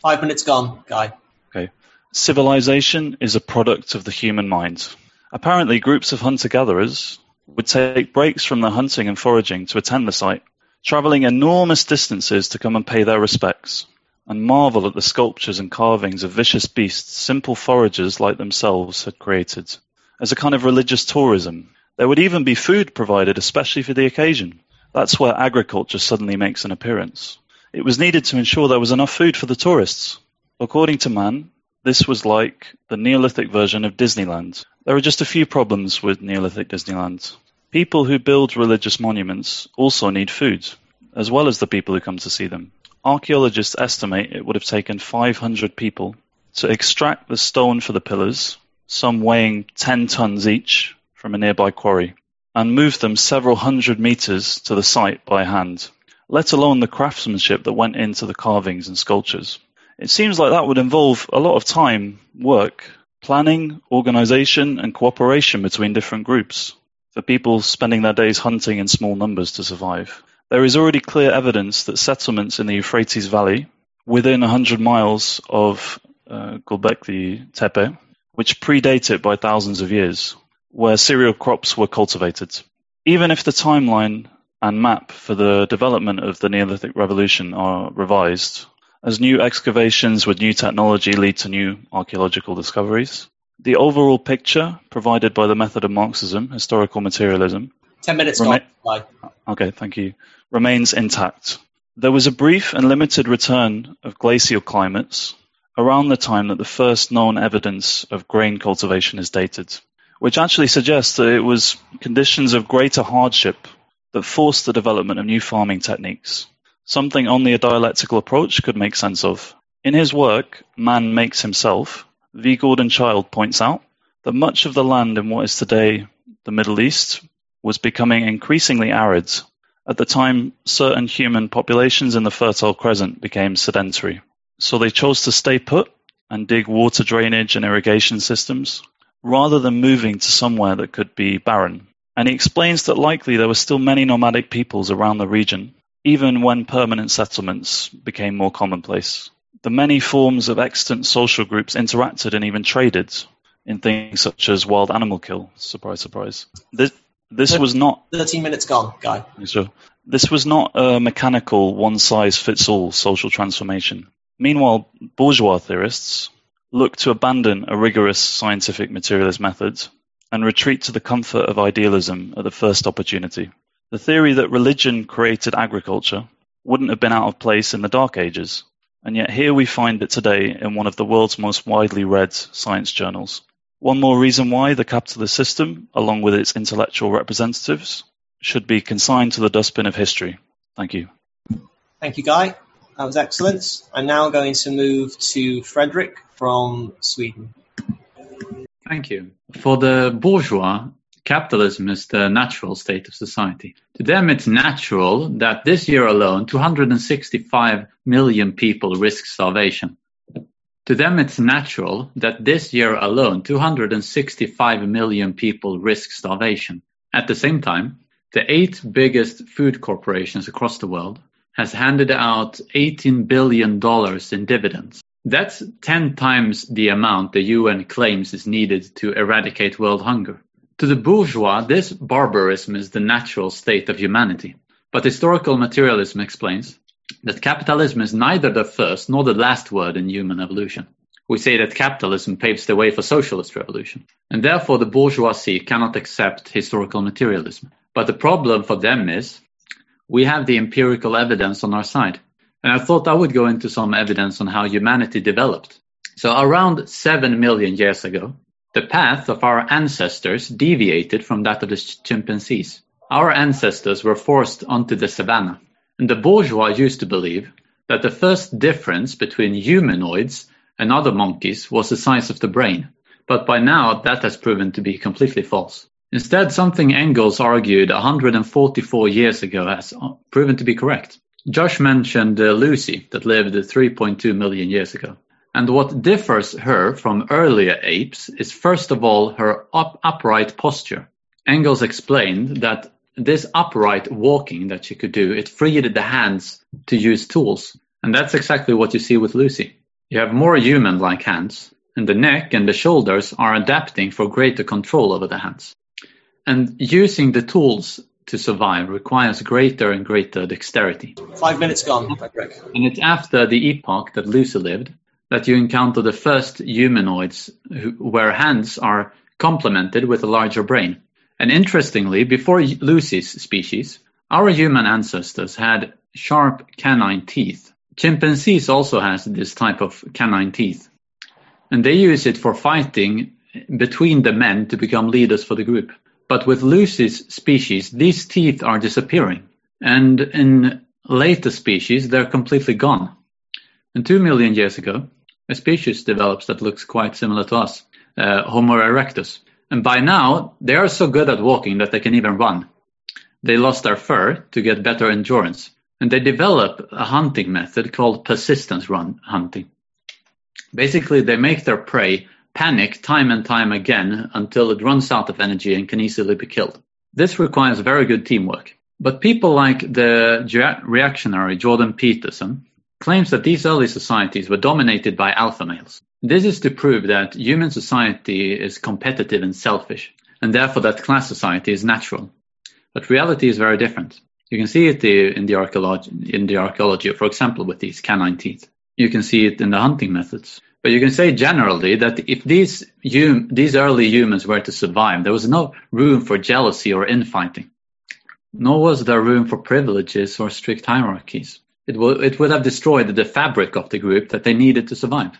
Five minutes gone, Guy. Okay. Civilization is a product of the human mind. Apparently, groups of hunter gatherers would take breaks from their hunting and foraging to attend the site travelling enormous distances to come and pay their respects, and marvel at the sculptures and carvings of vicious beasts simple foragers like themselves had created. As a kind of religious tourism, there would even be food provided especially for the occasion. That's where agriculture suddenly makes an appearance. It was needed to ensure there was enough food for the tourists. According to Mann, this was like the Neolithic version of Disneyland. There are just a few problems with Neolithic Disneyland. People who build religious monuments also need food, as well as the people who come to see them. Archaeologists estimate it would have taken 500 people to extract the stone for the pillars, some weighing 10 tons each, from a nearby quarry, and move them several hundred meters to the site by hand, let alone the craftsmanship that went into the carvings and sculptures. It seems like that would involve a lot of time, work, planning, organization, and cooperation between different groups for people spending their days hunting in small numbers to survive. There is already clear evidence that settlements in the Euphrates Valley, within 100 miles of uh, Göbekli Tepe, which predate it by thousands of years, where cereal crops were cultivated. Even if the timeline and map for the development of the Neolithic Revolution are revised, as new excavations with new technology lead to new archaeological discoveries, the overall picture provided by the method of Marxism, historical materialism, Ten minutes gone. Okay, thank you. Remains intact. There was a brief and limited return of glacial climates around the time that the first known evidence of grain cultivation is dated, which actually suggests that it was conditions of greater hardship that forced the development of new farming techniques, something only a dialectical approach could make sense of. In his work, Man Makes Himself, V. Gordon Childe points out that much of the land in what is today the Middle East was becoming increasingly arid. At the time, certain human populations in the Fertile Crescent became sedentary, so they chose to stay put and dig water drainage and irrigation systems rather than moving to somewhere that could be barren. And he explains that likely there were still many nomadic peoples around the region, even when permanent settlements became more commonplace the many forms of extant social groups interacted and even traded in things such as wild animal kill. Surprise, surprise. This, this was not. 13 minutes gone, Guy. So, this was not a mechanical, one size fits all social transformation. Meanwhile, bourgeois theorists, look to abandon a rigorous scientific materialist method and retreat to the comfort of idealism at the first opportunity. The theory that religion created agriculture wouldn't have been out of place in the Dark Ages, and yet here we find it today in one of the world's most widely read science journals. One more reason why the capitalist system, along with its intellectual representatives, should be consigned to the dustbin of history. Thank you. Thank you, Guy. That was excellent. I'm now going to move to Frederick from Sweden. Thank you. For the bourgeois, capitalism is the natural state of society. To them, it's natural that this year alone, 265 million people risk starvation. To them, it's natural that this year alone, 265 million people risk starvation. At the same time, the eight biggest food corporations across the world has handed out $18 billion in dividends. That's 10 times the amount the UN claims is needed to eradicate world hunger. To the bourgeois, this barbarism is the natural state of humanity. But historical materialism explains that capitalism is neither the first nor the last word in human evolution. We say that capitalism paves the way for socialist revolution, and therefore the bourgeoisie cannot accept historical materialism. But the problem for them is we have the empirical evidence on our side. And I thought I would go into some evidence on how humanity developed. So around 7 million years ago, the path of our ancestors deviated from that of the chimpanzees. Our ancestors were forced onto the savannah. And the bourgeois used to believe that the first difference between humanoids and other monkeys was the size of the brain. But by now, that has proven to be completely false. Instead, something Engels argued 144 years ago has proven to be correct. Josh mentioned uh, Lucy, that lived 3.2 million years ago. And what differs her from earlier apes is first of all her up- upright posture. Engels explained that this upright walking that she could do, it freed the hands to use tools. And that's exactly what you see with Lucy. You have more human-like hands, and the neck and the shoulders are adapting for greater control over the hands. And using the tools to survive requires greater and greater dexterity. Five minutes gone, Frederick. And it's after the epoch that Lucy lived that you encounter the first humanoids who, where hands are complemented with a larger brain. And interestingly, before Lucy's species, our human ancestors had sharp canine teeth. Chimpanzees also has this type of canine teeth. And they use it for fighting between the men to become leaders for the group. But with Lucy's species, these teeth are disappearing. And in later species, they're completely gone. And two million years ago, a species develops that looks quite similar to us, uh, Homo erectus. And by now, they are so good at walking that they can even run. They lost their fur to get better endurance, and they develop a hunting method called persistence run hunting. Basically, they make their prey panic time and time again until it runs out of energy and can easily be killed. This requires very good teamwork. But people like the reactionary Jordan Peterson claims that these early societies were dominated by alpha males. This is to prove that human society is competitive and selfish, and therefore that class society is natural. But reality is very different. You can see it in the archaeology, in the archaeology, for example, with these canine teeth. You can see it in the hunting methods. But you can say generally that if these hum, these early humans were to survive, there was no room for jealousy or infighting. Nor was there room for privileges or strict hierarchies it, w- it would have destroyed the fabric of the group that they needed to survive.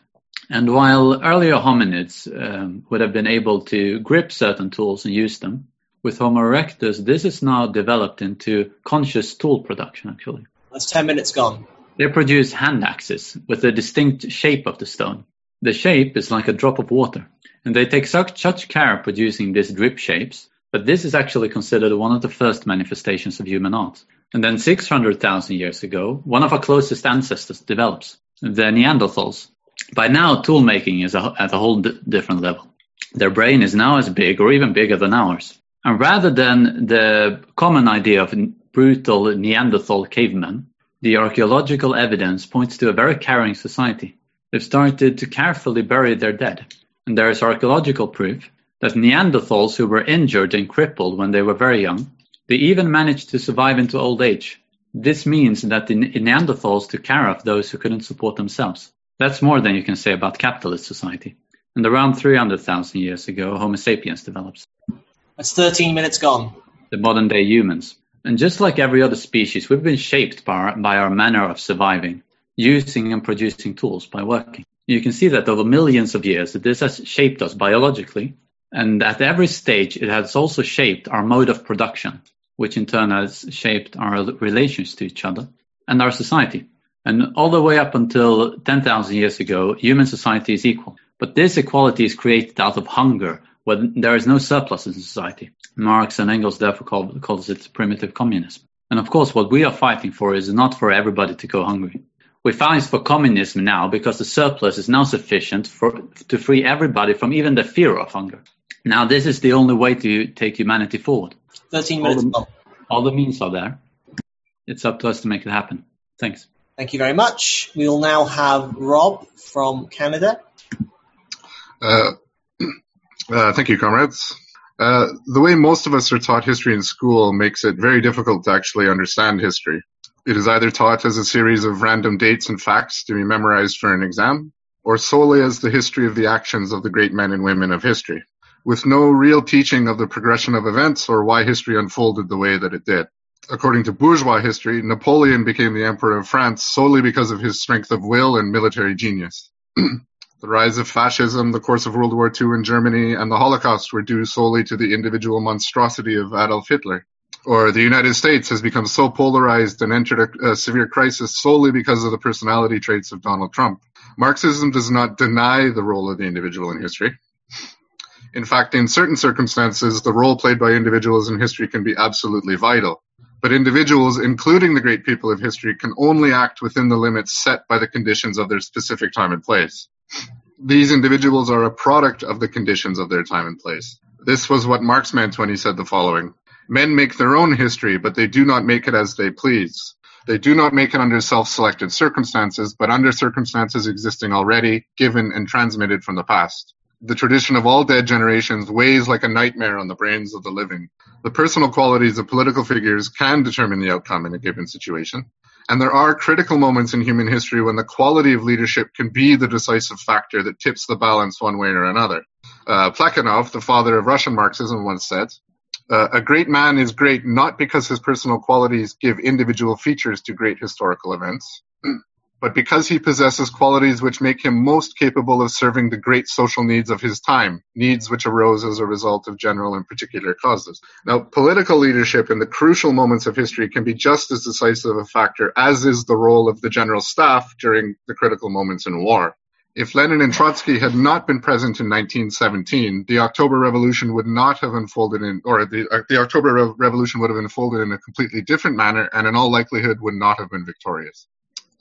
And while earlier hominids um, would have been able to grip certain tools and use them, with Homo erectus, this is now developed into conscious tool production, actually. That's 10 minutes gone. They produce hand axes with a distinct shape of the stone. The shape is like a drop of water, and they take such, care producing these drip shapes that this is actually considered one of the first manifestations of human art. And then 600,000 years ago, one of our closest ancestors develops, the Neanderthals. By now, tool making is a, at a whole d- different level. Their brain is now as big or even bigger than ours. And rather than the common idea of brutal Neanderthal cavemen, the archaeological evidence points to a very caring society. They've started to carefully bury their dead. And there is archaeological proof that Neanderthals who were injured and crippled when they were very young they even managed to survive into old age. This means that the Neanderthals took care of those who couldn't support themselves. That's more than you can say about capitalist society. And around 300,000 years ago, Homo sapiens develops. That's 13 minutes gone. The modern day humans. And just like every other species, we've been shaped by our, by our manner of surviving, using and producing tools by working. You can see that over millions of years, this has shaped us biologically. And at every stage, it has also shaped our mode of production, which in turn has shaped our relations to each other and our society. And all the way up until 10,000 years ago, human society is equal. But this equality is created out of hunger, when there is no surplus in society. Marx and Engels therefore call, calls it primitive communism. And of course, what we are fighting for is not for everybody to go hungry. We fight for communism now because the surplus is now sufficient for, to free everybody from even the fear of hunger. Now, this is the only way to take humanity forward. 13 minutes all the, all the means are there. It's up to us to make it happen. Thanks. Thank you very much. We will now have Rob from Canada. Uh, uh, thank you, comrades. Uh, the way most of us are taught history in school makes it very difficult to actually understand history. It is either taught as a series of random dates and facts to be memorized for an exam, or solely as the history of the actions of the great men and women of history, with no real teaching of the progression of events or why history unfolded the way that it did. According to bourgeois history, Napoleon became the Emperor of France solely because of his strength of will and military genius. The rise of fascism, the course of World War II in Germany, and the Holocaust were due solely to the individual monstrosity of Adolf Hitler. Or the United States has become so polarized and entered a, a severe crisis solely because of the personality traits of Donald Trump. Marxism does not deny the role of the individual in history. In fact, in certain circumstances, the role played by individuals in history can be absolutely vital. But individuals, including the great people of history, can only act within the limits set by the conditions of their specific time and place. These individuals are a product of the conditions of their time and place. This was what Marx meant when he said the following Men make their own history, but they do not make it as they please. They do not make it under self selected circumstances, but under circumstances existing already, given, and transmitted from the past. The tradition of all dead generations weighs like a nightmare on the brains of the living. The personal qualities of political figures can determine the outcome in a given situation. And there are critical moments in human history when the quality of leadership can be the decisive factor that tips the balance one way or another. Uh, Plekhanov, the father of Russian Marxism, once said, uh, a great man is great not because his personal qualities give individual features to great historical events, but because he possesses qualities which make him most capable of serving the great social needs of his time, needs which arose as a result of general and particular causes. Now, political leadership in the crucial moments of history can be just as decisive a factor as is the role of the general staff during the critical moments in war. If Lenin and Trotsky had not been present in 1917, the October Revolution would not have unfolded in, or the, uh, the October Re- Revolution would have unfolded in a completely different manner and in all likelihood would not have been victorious.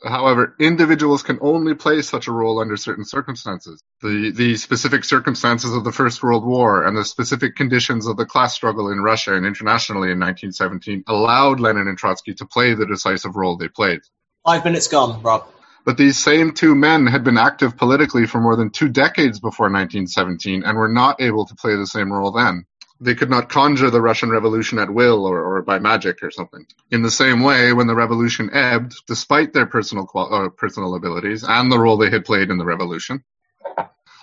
However, individuals can only play such a role under certain circumstances. The, the specific circumstances of the First World War and the specific conditions of the class struggle in Russia and internationally in 1917 allowed Lenin and Trotsky to play the decisive role they played. Five minutes gone, Rob. But these same two men had been active politically for more than two decades before 1917 and were not able to play the same role then they could not conjure the Russian Revolution at will or, or by magic or something. In the same way, when the revolution ebbed, despite their personal uh, personal abilities and the role they had played in the revolution,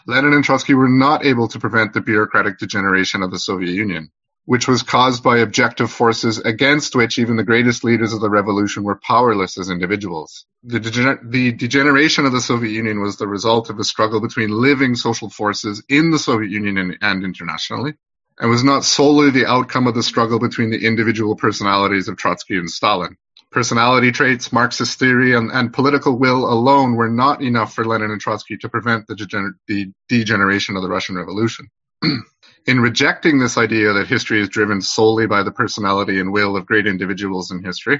Lenin and Trotsky were not able to prevent the bureaucratic degeneration of the Soviet Union, which was caused by objective forces against which even the greatest leaders of the revolution were powerless as individuals. The, the degeneration of the Soviet Union was the result of a struggle between living social forces in the Soviet Union and, and internationally and was not solely the outcome of the struggle between the individual personalities of Trotsky and Stalin. Personality traits, Marxist theory, and, and political will alone were not enough for Lenin and Trotsky to prevent the, the degeneration of the Russian Revolution. in rejecting this idea that history is driven solely by the personality and will of great individuals in history,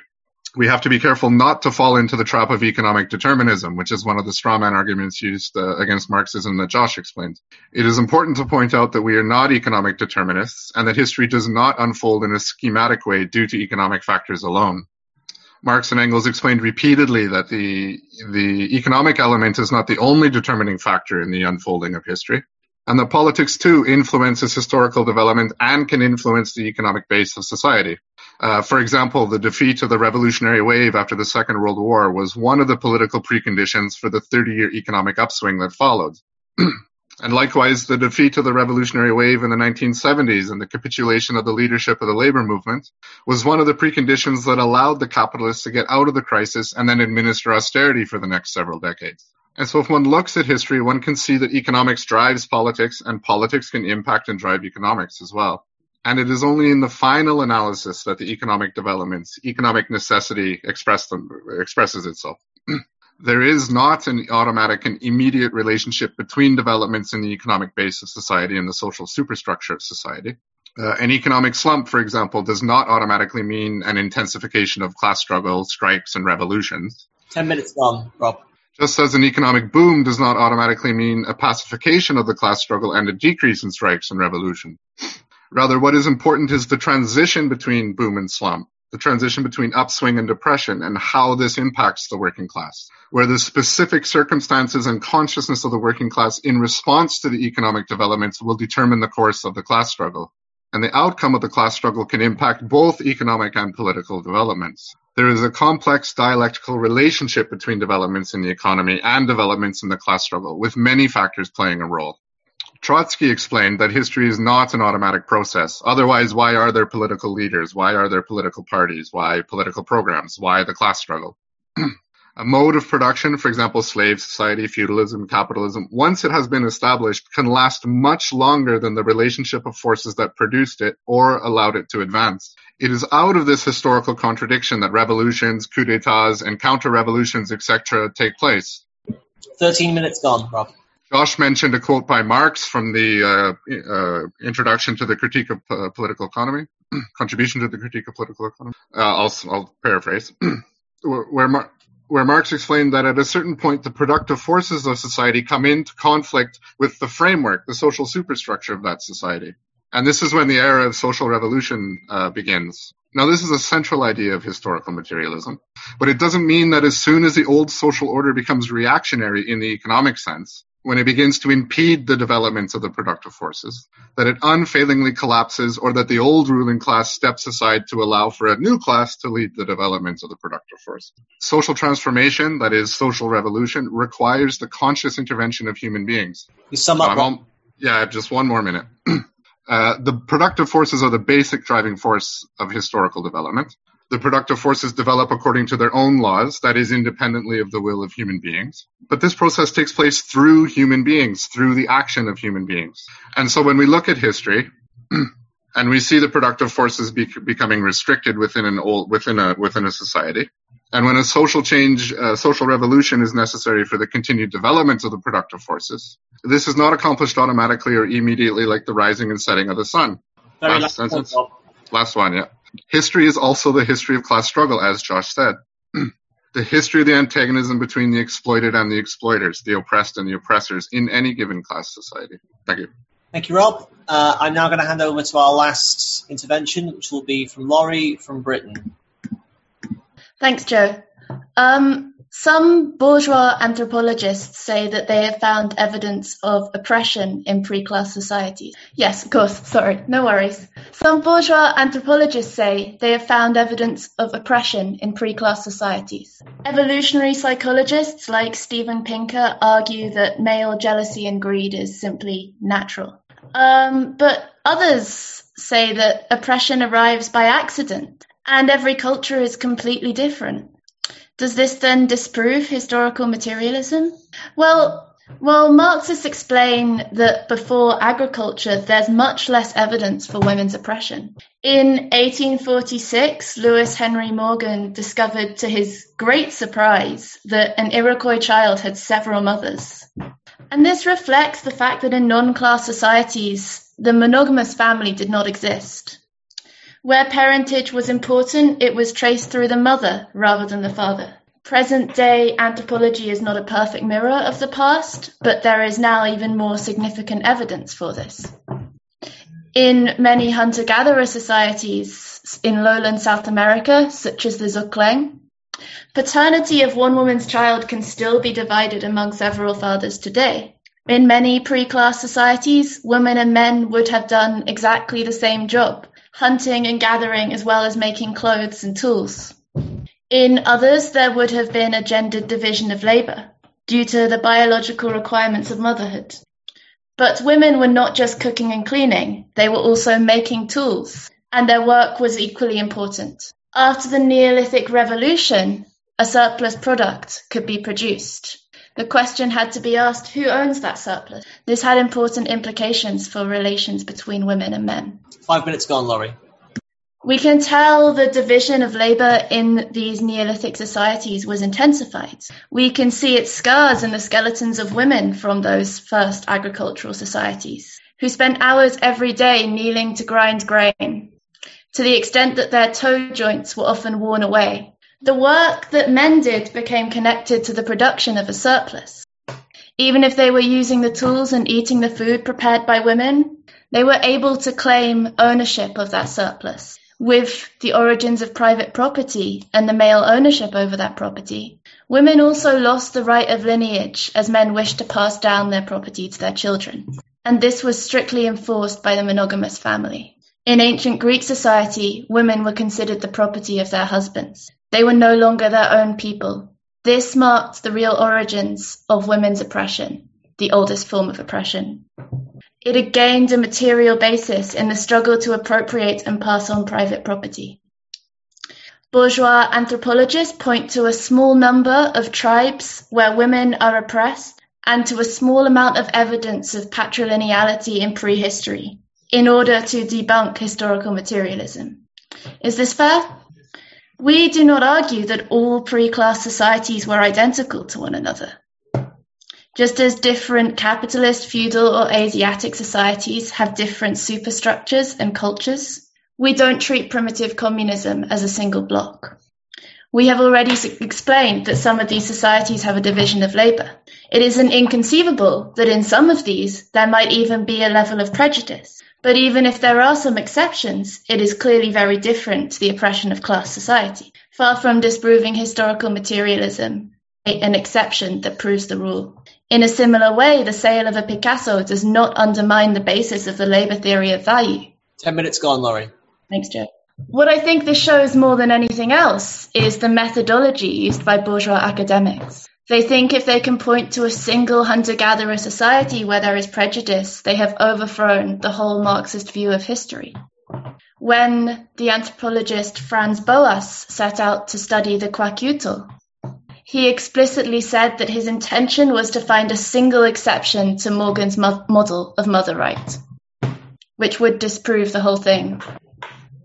we have to be careful not to fall into the trap of economic determinism, which is one of the strawman arguments used uh, against Marxism that Josh explained. It is important to point out that we are not economic determinists and that history does not unfold in a schematic way due to economic factors alone. Marx and Engels explained repeatedly that the, the economic element is not the only determining factor in the unfolding of history, and that politics too influences historical development and can influence the economic base of society. Uh, for example, the defeat of the revolutionary wave after the Second World War was one of the political preconditions for the 30 year economic upswing that followed. and likewise, the defeat of the revolutionary wave in the 1970s and the capitulation of the leadership of the labor movement was one of the preconditions that allowed the capitalists to get out of the crisis and then administer austerity for the next several decades. And so if one looks at history, one can see that economics drives politics and politics can impact and drive economics as well. And it is only in the final analysis that the economic developments, economic necessity them, expresses itself. there is not an automatic and immediate relationship between developments in the economic base of society and the social superstructure of society. Uh, an economic slump, for example, does not automatically mean an intensification of class struggle, strikes, and revolutions. Ten minutes gone, Rob. Just as an economic boom does not automatically mean a pacification of the class struggle and a decrease in strikes and revolution. Rather, what is important is the transition between boom and slump, the transition between upswing and depression, and how this impacts the working class, where the specific circumstances and consciousness of the working class in response to the economic developments will determine the course of the class struggle. And the outcome of the class struggle can impact both economic and political developments. There is a complex dialectical relationship between developments in the economy and developments in the class struggle, with many factors playing a role. Trotsky explained that history is not an automatic process. Otherwise, why are there political leaders? Why are there political parties? Why political programs? Why the class struggle? a mode of production, for example, slave society, feudalism, capitalism, once it has been established, can last much longer than the relationship of forces that produced it or allowed it to advance. It is out of this historical contradiction that revolutions, coups d'etats, and counter-revolutions, etc., take place. 13 minutes gone, Rob. Josh mentioned a quote by Marx from the uh, uh, introduction to the critique of uh, political economy, contribution to the critique of political economy. Uh, I'll, I'll, paraphrase, where, Mar- where Marx explained that at a certain point, the productive forces of society come into conflict with the framework, the social superstructure of that society. And this is when the era of social revolution uh, begins. Now, this is a central idea of historical materialism, but it doesn't mean that as soon as the old social order becomes reactionary in the economic sense, when it begins to impede the developments of the productive forces, that it unfailingly collapses, or that the old ruling class steps aside to allow for a new class to lead the development of the productive force. Social transformation, that is, social revolution, requires the conscious intervention of human beings. You sum up. All, yeah, I have just one more minute. uh, the productive forces are the basic driving force of historical development. The productive forces develop according to their own laws, that is, independently of the will of human beings. But this process takes place through human beings, through the action of human beings. And so when we look at history, and we see the productive forces be- becoming restricted within an old, within a, within a society, and when a social change, uh, social revolution is necessary for the continued development of the productive forces, this is not accomplished automatically or immediately like the rising and setting of the sun. Last, last, one, last one, yeah. History is also the history of class struggle, as Josh said. the history of the antagonism between the exploited and the exploiters, the oppressed and the oppressors in any given class society. Thank you. Thank you, Rob. Uh, I'm now going to hand over to our last intervention, which will be from Laurie from Britain. Thanks, Joe. Um, some bourgeois anthropologists say that they have found evidence of oppression in pre-class societies. Yes, of course, sorry, no worries. Some bourgeois anthropologists say they have found evidence of oppression in pre-class societies. Evolutionary psychologists like Steven Pinker argue that male jealousy and greed is simply natural. Um, but others say that oppression arrives by accident, and every culture is completely different. Does this then disprove historical materialism? Well, well, Marxists explain that before agriculture, there's much less evidence for women's oppression. In 1846, Lewis Henry Morgan discovered to his great surprise that an Iroquois child had several mothers. And this reflects the fact that in non-class societies, the monogamous family did not exist. Where parentage was important, it was traced through the mother rather than the father. Present day anthropology is not a perfect mirror of the past, but there is now even more significant evidence for this. In many hunter gatherer societies in lowland South America, such as the Xokleng, paternity of one woman's child can still be divided among several fathers today. In many pre class societies, women and men would have done exactly the same job hunting and gathering as well as making clothes and tools. In others, there would have been a gendered division of labour due to the biological requirements of motherhood. But women were not just cooking and cleaning, they were also making tools, and their work was equally important. After the Neolithic Revolution, a surplus product could be produced. The question had to be asked who owns that surplus? This had important implications for relations between women and men. Five minutes gone, Laurie. We can tell the division of labour in these Neolithic societies was intensified. We can see its scars in the skeletons of women from those first agricultural societies, who spent hours every day kneeling to grind grain, to the extent that their toe joints were often worn away. The work that men did became connected to the production of a surplus. Even if they were using the tools and eating the food prepared by women, they were able to claim ownership of that surplus with the origins of private property and the male ownership over that property, women also lost the right of lineage as men wished to pass down their property to their children. And this was strictly enforced by the monogamous family. In ancient Greek society, women were considered the property of their husbands. They were no longer their own people. This marked the real origins of women's oppression, the oldest form of oppression. It had gained a material basis in the struggle to appropriate and pass on private property. Bourgeois anthropologists point to a small number of tribes where women are oppressed and to a small amount of evidence of patrilineality in prehistory in order to debunk historical materialism. Is this fair? We do not argue that all pre-class societies were identical to one another. Just as different capitalist, feudal, or Asiatic societies have different superstructures and cultures, we don't treat primitive communism as a single block. We have already explained that some of these societies have a division of labour. It isn't inconceivable that in some of these there might even be a level of prejudice. But even if there are some exceptions, it is clearly very different to the oppression of class society. Far from disproving historical materialism, an exception that proves the rule. In a similar way, the sale of a Picasso does not undermine the basis of the labour theory of value. Ten minutes gone, Laurie. Thanks, Joe. What I think this shows more than anything else is the methodology used by bourgeois academics. They think if they can point to a single hunter gatherer society where there is prejudice, they have overthrown the whole Marxist view of history. When the anthropologist Franz Boas set out to study the Kwakiutl, he explicitly said that his intention was to find a single exception to Morgan's mo- model of mother right, which would disprove the whole thing.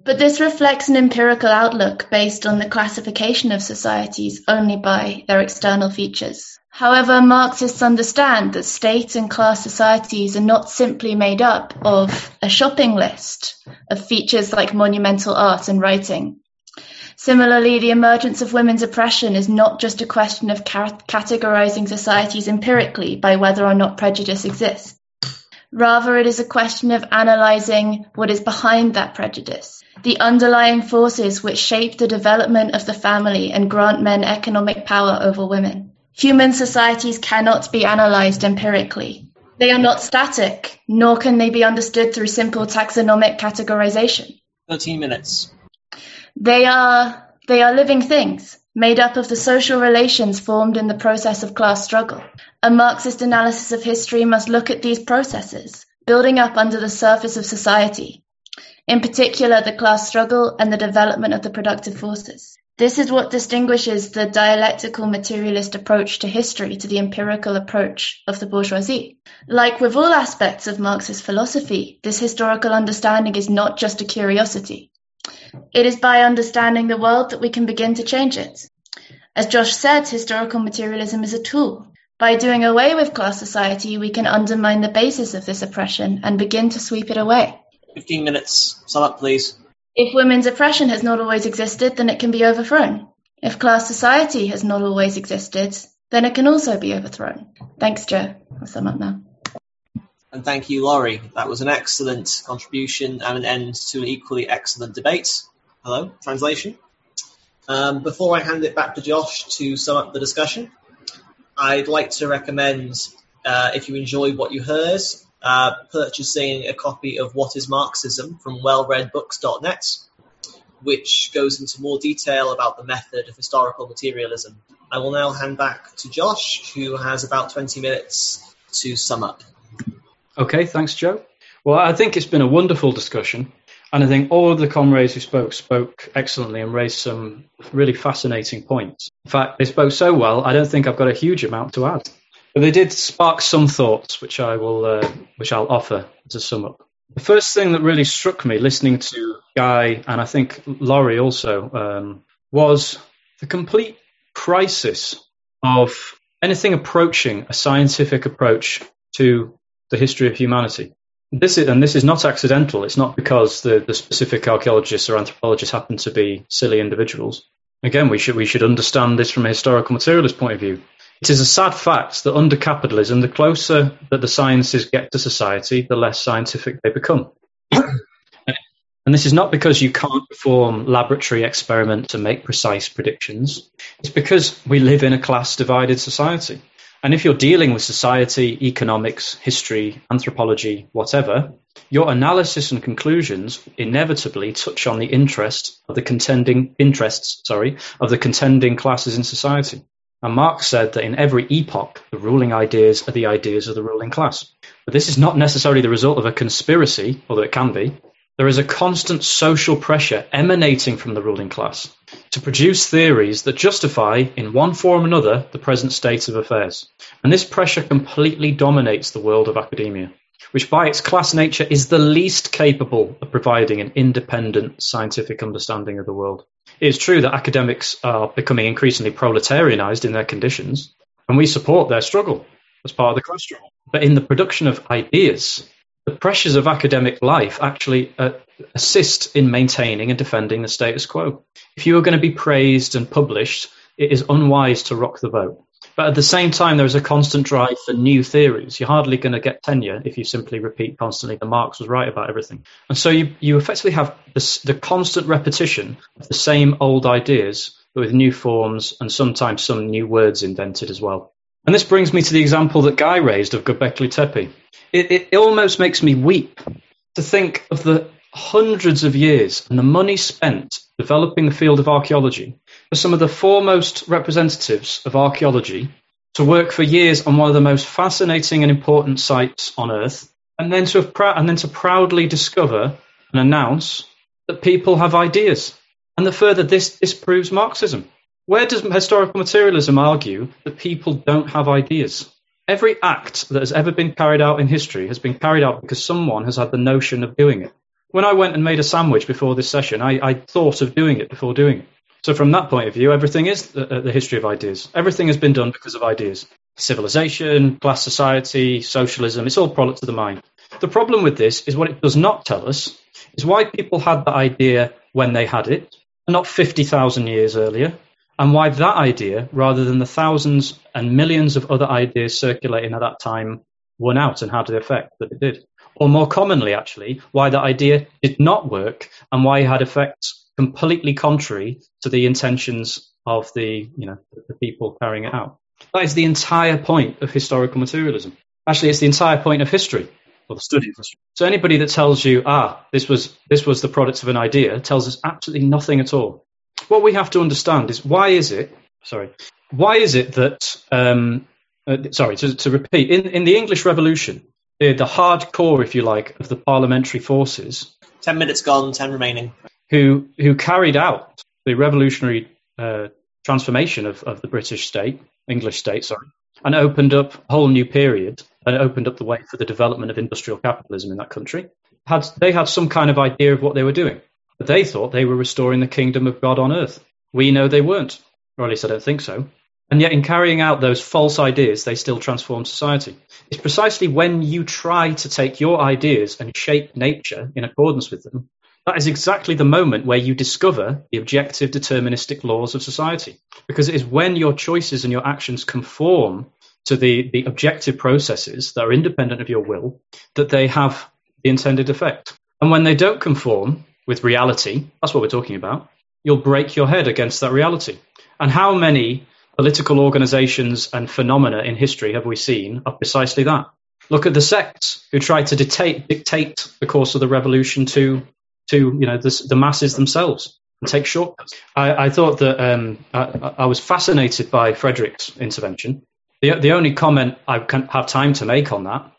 But this reflects an empirical outlook based on the classification of societies only by their external features. However, Marxists understand that state and class societies are not simply made up of a shopping list of features like monumental art and writing, Similarly, the emergence of women's oppression is not just a question of categorizing societies empirically by whether or not prejudice exists. Rather, it is a question of analyzing what is behind that prejudice, the underlying forces which shape the development of the family and grant men economic power over women. Human societies cannot be analyzed empirically. They are not static, nor can they be understood through simple taxonomic categorization. 13 minutes. They are, they are living things, made up of the social relations formed in the process of class struggle. A Marxist analysis of history must look at these processes, building up under the surface of society, in particular the class struggle and the development of the productive forces. This is what distinguishes the dialectical materialist approach to history to the empirical approach of the bourgeoisie. Like with all aspects of Marxist philosophy, this historical understanding is not just a curiosity. It is by understanding the world that we can begin to change it. As Josh said, historical materialism is a tool. By doing away with class society, we can undermine the basis of this oppression and begin to sweep it away. 15 minutes. Sum up, please. If women's oppression has not always existed, then it can be overthrown. If class society has not always existed, then it can also be overthrown. Thanks, Joe. I'll sum up now. And thank you, Laurie. That was an excellent contribution and an end to an equally excellent debate. Hello, translation. Um, before I hand it back to Josh to sum up the discussion, I'd like to recommend, uh, if you enjoyed what you heard, uh, purchasing a copy of What is Marxism from wellredbooks.net, which goes into more detail about the method of historical materialism. I will now hand back to Josh, who has about 20 minutes to sum up. Okay, thanks, Joe. Well, I think it's been a wonderful discussion. And I think all of the comrades who spoke spoke excellently and raised some really fascinating points. In fact, they spoke so well, I don't think I've got a huge amount to add. But they did spark some thoughts, which I will, uh, which I'll offer to sum up. The first thing that really struck me listening to Guy and I think Laurie also um, was the complete crisis of anything approaching a scientific approach to the history of humanity. This is, and this is not accidental. It's not because the, the specific archaeologists or anthropologists happen to be silly individuals. Again, we should we should understand this from a historical materialist point of view. It is a sad fact that under capitalism, the closer that the sciences get to society, the less scientific they become. and this is not because you can't perform laboratory experiments to make precise predictions. It's because we live in a class divided society. And if you're dealing with society, economics, history, anthropology, whatever, your analysis and conclusions inevitably touch on the interest of the contending interests, sorry, of the contending classes in society. And Marx said that in every epoch, the ruling ideas are the ideas of the ruling class. But this is not necessarily the result of a conspiracy, although it can be. There is a constant social pressure emanating from the ruling class to produce theories that justify, in one form or another, the present state of affairs. And this pressure completely dominates the world of academia, which by its class nature is the least capable of providing an independent scientific understanding of the world. It is true that academics are becoming increasingly proletarianized in their conditions, and we support their struggle as part of the class struggle. But in the production of ideas, the pressures of academic life actually uh, assist in maintaining and defending the status quo. If you are going to be praised and published, it is unwise to rock the boat. But at the same time, there is a constant drive for new theories. You're hardly going to get tenure if you simply repeat constantly that Marx was right about everything. And so you, you effectively have this, the constant repetition of the same old ideas, but with new forms and sometimes some new words invented as well. And this brings me to the example that Guy raised of Göbekli Tepe. It, it, it almost makes me weep to think of the hundreds of years and the money spent developing the field of archaeology some of the foremost representatives of archaeology to work for years on one of the most fascinating and important sites on Earth, and then to and then to proudly discover and announce that people have ideas, and that further this disproves Marxism. Where does historical materialism argue that people don't have ideas? Every act that has ever been carried out in history has been carried out because someone has had the notion of doing it when I went and made a sandwich before this session, I, I thought of doing it before doing it. So from that point of view, everything is the, uh, the, history of ideas. Everything has been done because of ideas. Civilization, class society, socialism, it's all product of the mind. The problem with this is what it does not tell us is why people had that idea when they had it, and not 50,000 years earlier, and why that idea, rather than the thousands and millions of other ideas circulating at that time, won out and had the effect that it did or more commonly, actually, why that idea did not work and why it had effects completely contrary to the intentions of the, you know, the people carrying it out. That is the entire point of historical materialism. Actually, it's the entire point of history, or the study of history. So anybody that tells you, ah, this was this was the product of an idea, tells us absolutely nothing at all. What we have to understand is why is it, sorry, why is it that, um, uh, sorry, to, to repeat, in, in the English Revolution, the, the hardcore, if you like, of the parliamentary forces. Ten minutes gone, ten remaining. Who who carried out the revolutionary uh, transformation of, of the British state, English state, sorry, and opened up a whole new period and opened up the way for the development of industrial capitalism in that country. Had they had some kind of idea of what they were doing, but they thought they were restoring the kingdom of God on earth. We know they weren't, or at least I don't think so. And yet, in carrying out those false ideas, they still transform society. It's precisely when you try to take your ideas and shape nature in accordance with them, that is exactly the moment where you discover the objective deterministic laws of society. Because it is when your choices and your actions conform to the, the objective processes that are independent of your will that they have the intended effect. And when they don't conform with reality, that's what we're talking about, you'll break your head against that reality. And how many political organizations and phenomena in history have we seen are precisely that. Look at the sects who tried to dictate, dictate the course of the revolution to, to you know, the, the masses themselves and take shortcuts. I, I thought that um, I, I, was fascinated by Frederick's intervention. The, the only comment I can have time to make on that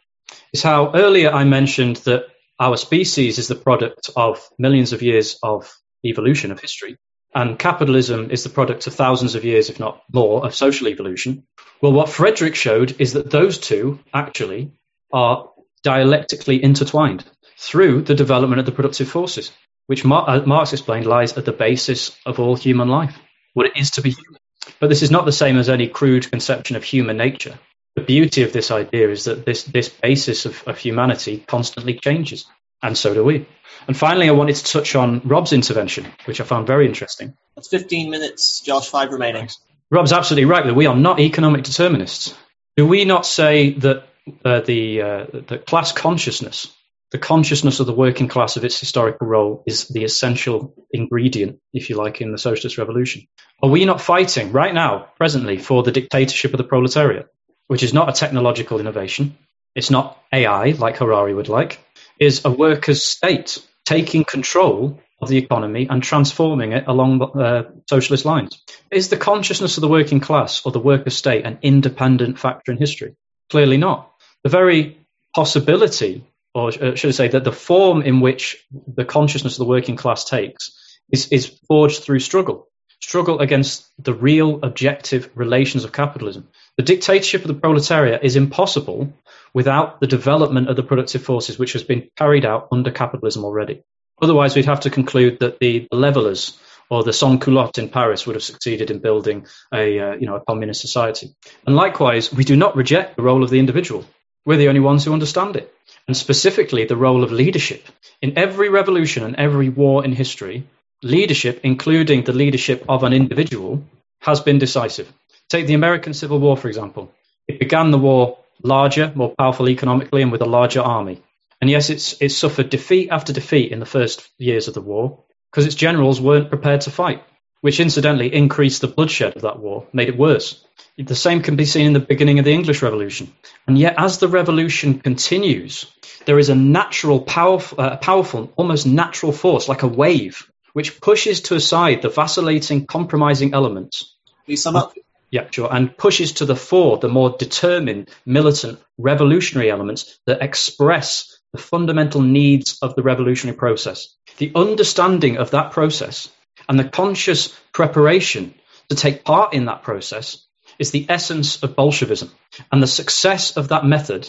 is how earlier I mentioned that our species is the product of millions of years of evolution of history, and capitalism is the product of thousands of years, if not more, of social evolution. Well, what Frederick showed is that those two actually are dialectically intertwined through the development of the productive forces, which uh, Marx explained lies at the basis of all human life, what it is to be human. But this is not the same as any crude conception of human nature. The beauty of this idea is that this, this basis of, of humanity constantly changes, and so do we. And finally, I wanted to touch on Rob's intervention, which I found very interesting. That's 15 minutes, Josh, five remaining. Rob's absolutely right that we are not economic determinists. Do we not say that uh, the, uh, the class consciousness, the consciousness of the working class of its historical role, is the essential ingredient, if you like, in the socialist revolution? Are we not fighting right now, presently, for the dictatorship of the proletariat? which is not a technological innovation, it's not AI like Harari would like, is a workers' state taking control of the economy and transforming it along uh, socialist lines. Is the consciousness of the working class or the worker state an independent factor in history? Clearly not. The very possibility, or uh, should I say, that the form in which the consciousness of the working class takes is, is forged through struggle struggle against the real objective relations of capitalism. The dictatorship of the proletariat is impossible without the development of the productive forces, which has been carried out under capitalism already. Otherwise, we'd have to conclude that the levelers or the sans-culottes in Paris would have succeeded in building a, uh, you know, a communist society. And likewise, we do not reject the role of the individual. We're the only ones who understand it. And specifically, the role of leadership. In every revolution and every war in history, leadership, including the leadership of an individual, has been decisive. Take the American Civil War, for example. It began the war larger, more powerful economically, and with a larger army. And yes, it's, it suffered defeat after defeat in the first years of the war because its generals weren't prepared to fight, which incidentally increased the bloodshed of that war, made it worse. The same can be seen in the beginning of the English Revolution. And yet, as the revolution continues, there is a natural, powerful, uh, powerful, almost natural force, like a wave, which pushes to aside the vacillating, compromising elements. Please sum up. Yeah, sure. And pushes to the fore the more determined, militant, revolutionary elements that express the fundamental needs of the revolutionary process. The understanding of that process and the conscious preparation to take part in that process is the essence of Bolshevism. And the success of that method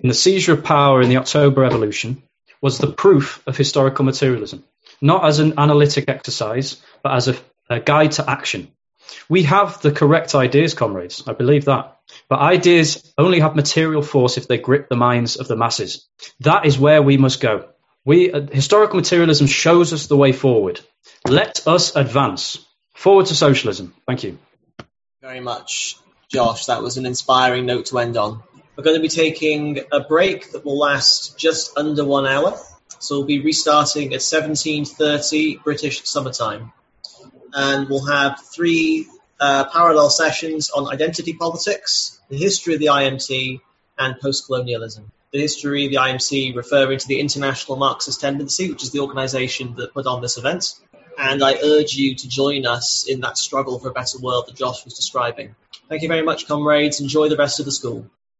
in the seizure of power in the October Revolution was the proof of historical materialism not as an analytic exercise, but as a, a guide to action. We have the correct ideas, comrades. I believe that. But ideas only have material force if they grip the minds of the masses. That is where we must go. We, uh, historical materialism shows us the way forward. Let us advance. Forward to socialism. Thank you. Very much, Josh. That was an inspiring note to end on. We're going to be taking a break that will last just under one hour. So we'll be restarting at 17.30 British summertime. And we'll have three uh, parallel sessions on identity politics, the history of the IMT, and post-colonialism. The history of the IMT referring to the International Marxist Tendency, which is the organization that put on this event. And I urge you to join us in that struggle for a better world that Josh was describing. Thank you very much, comrades. Enjoy the rest of the school.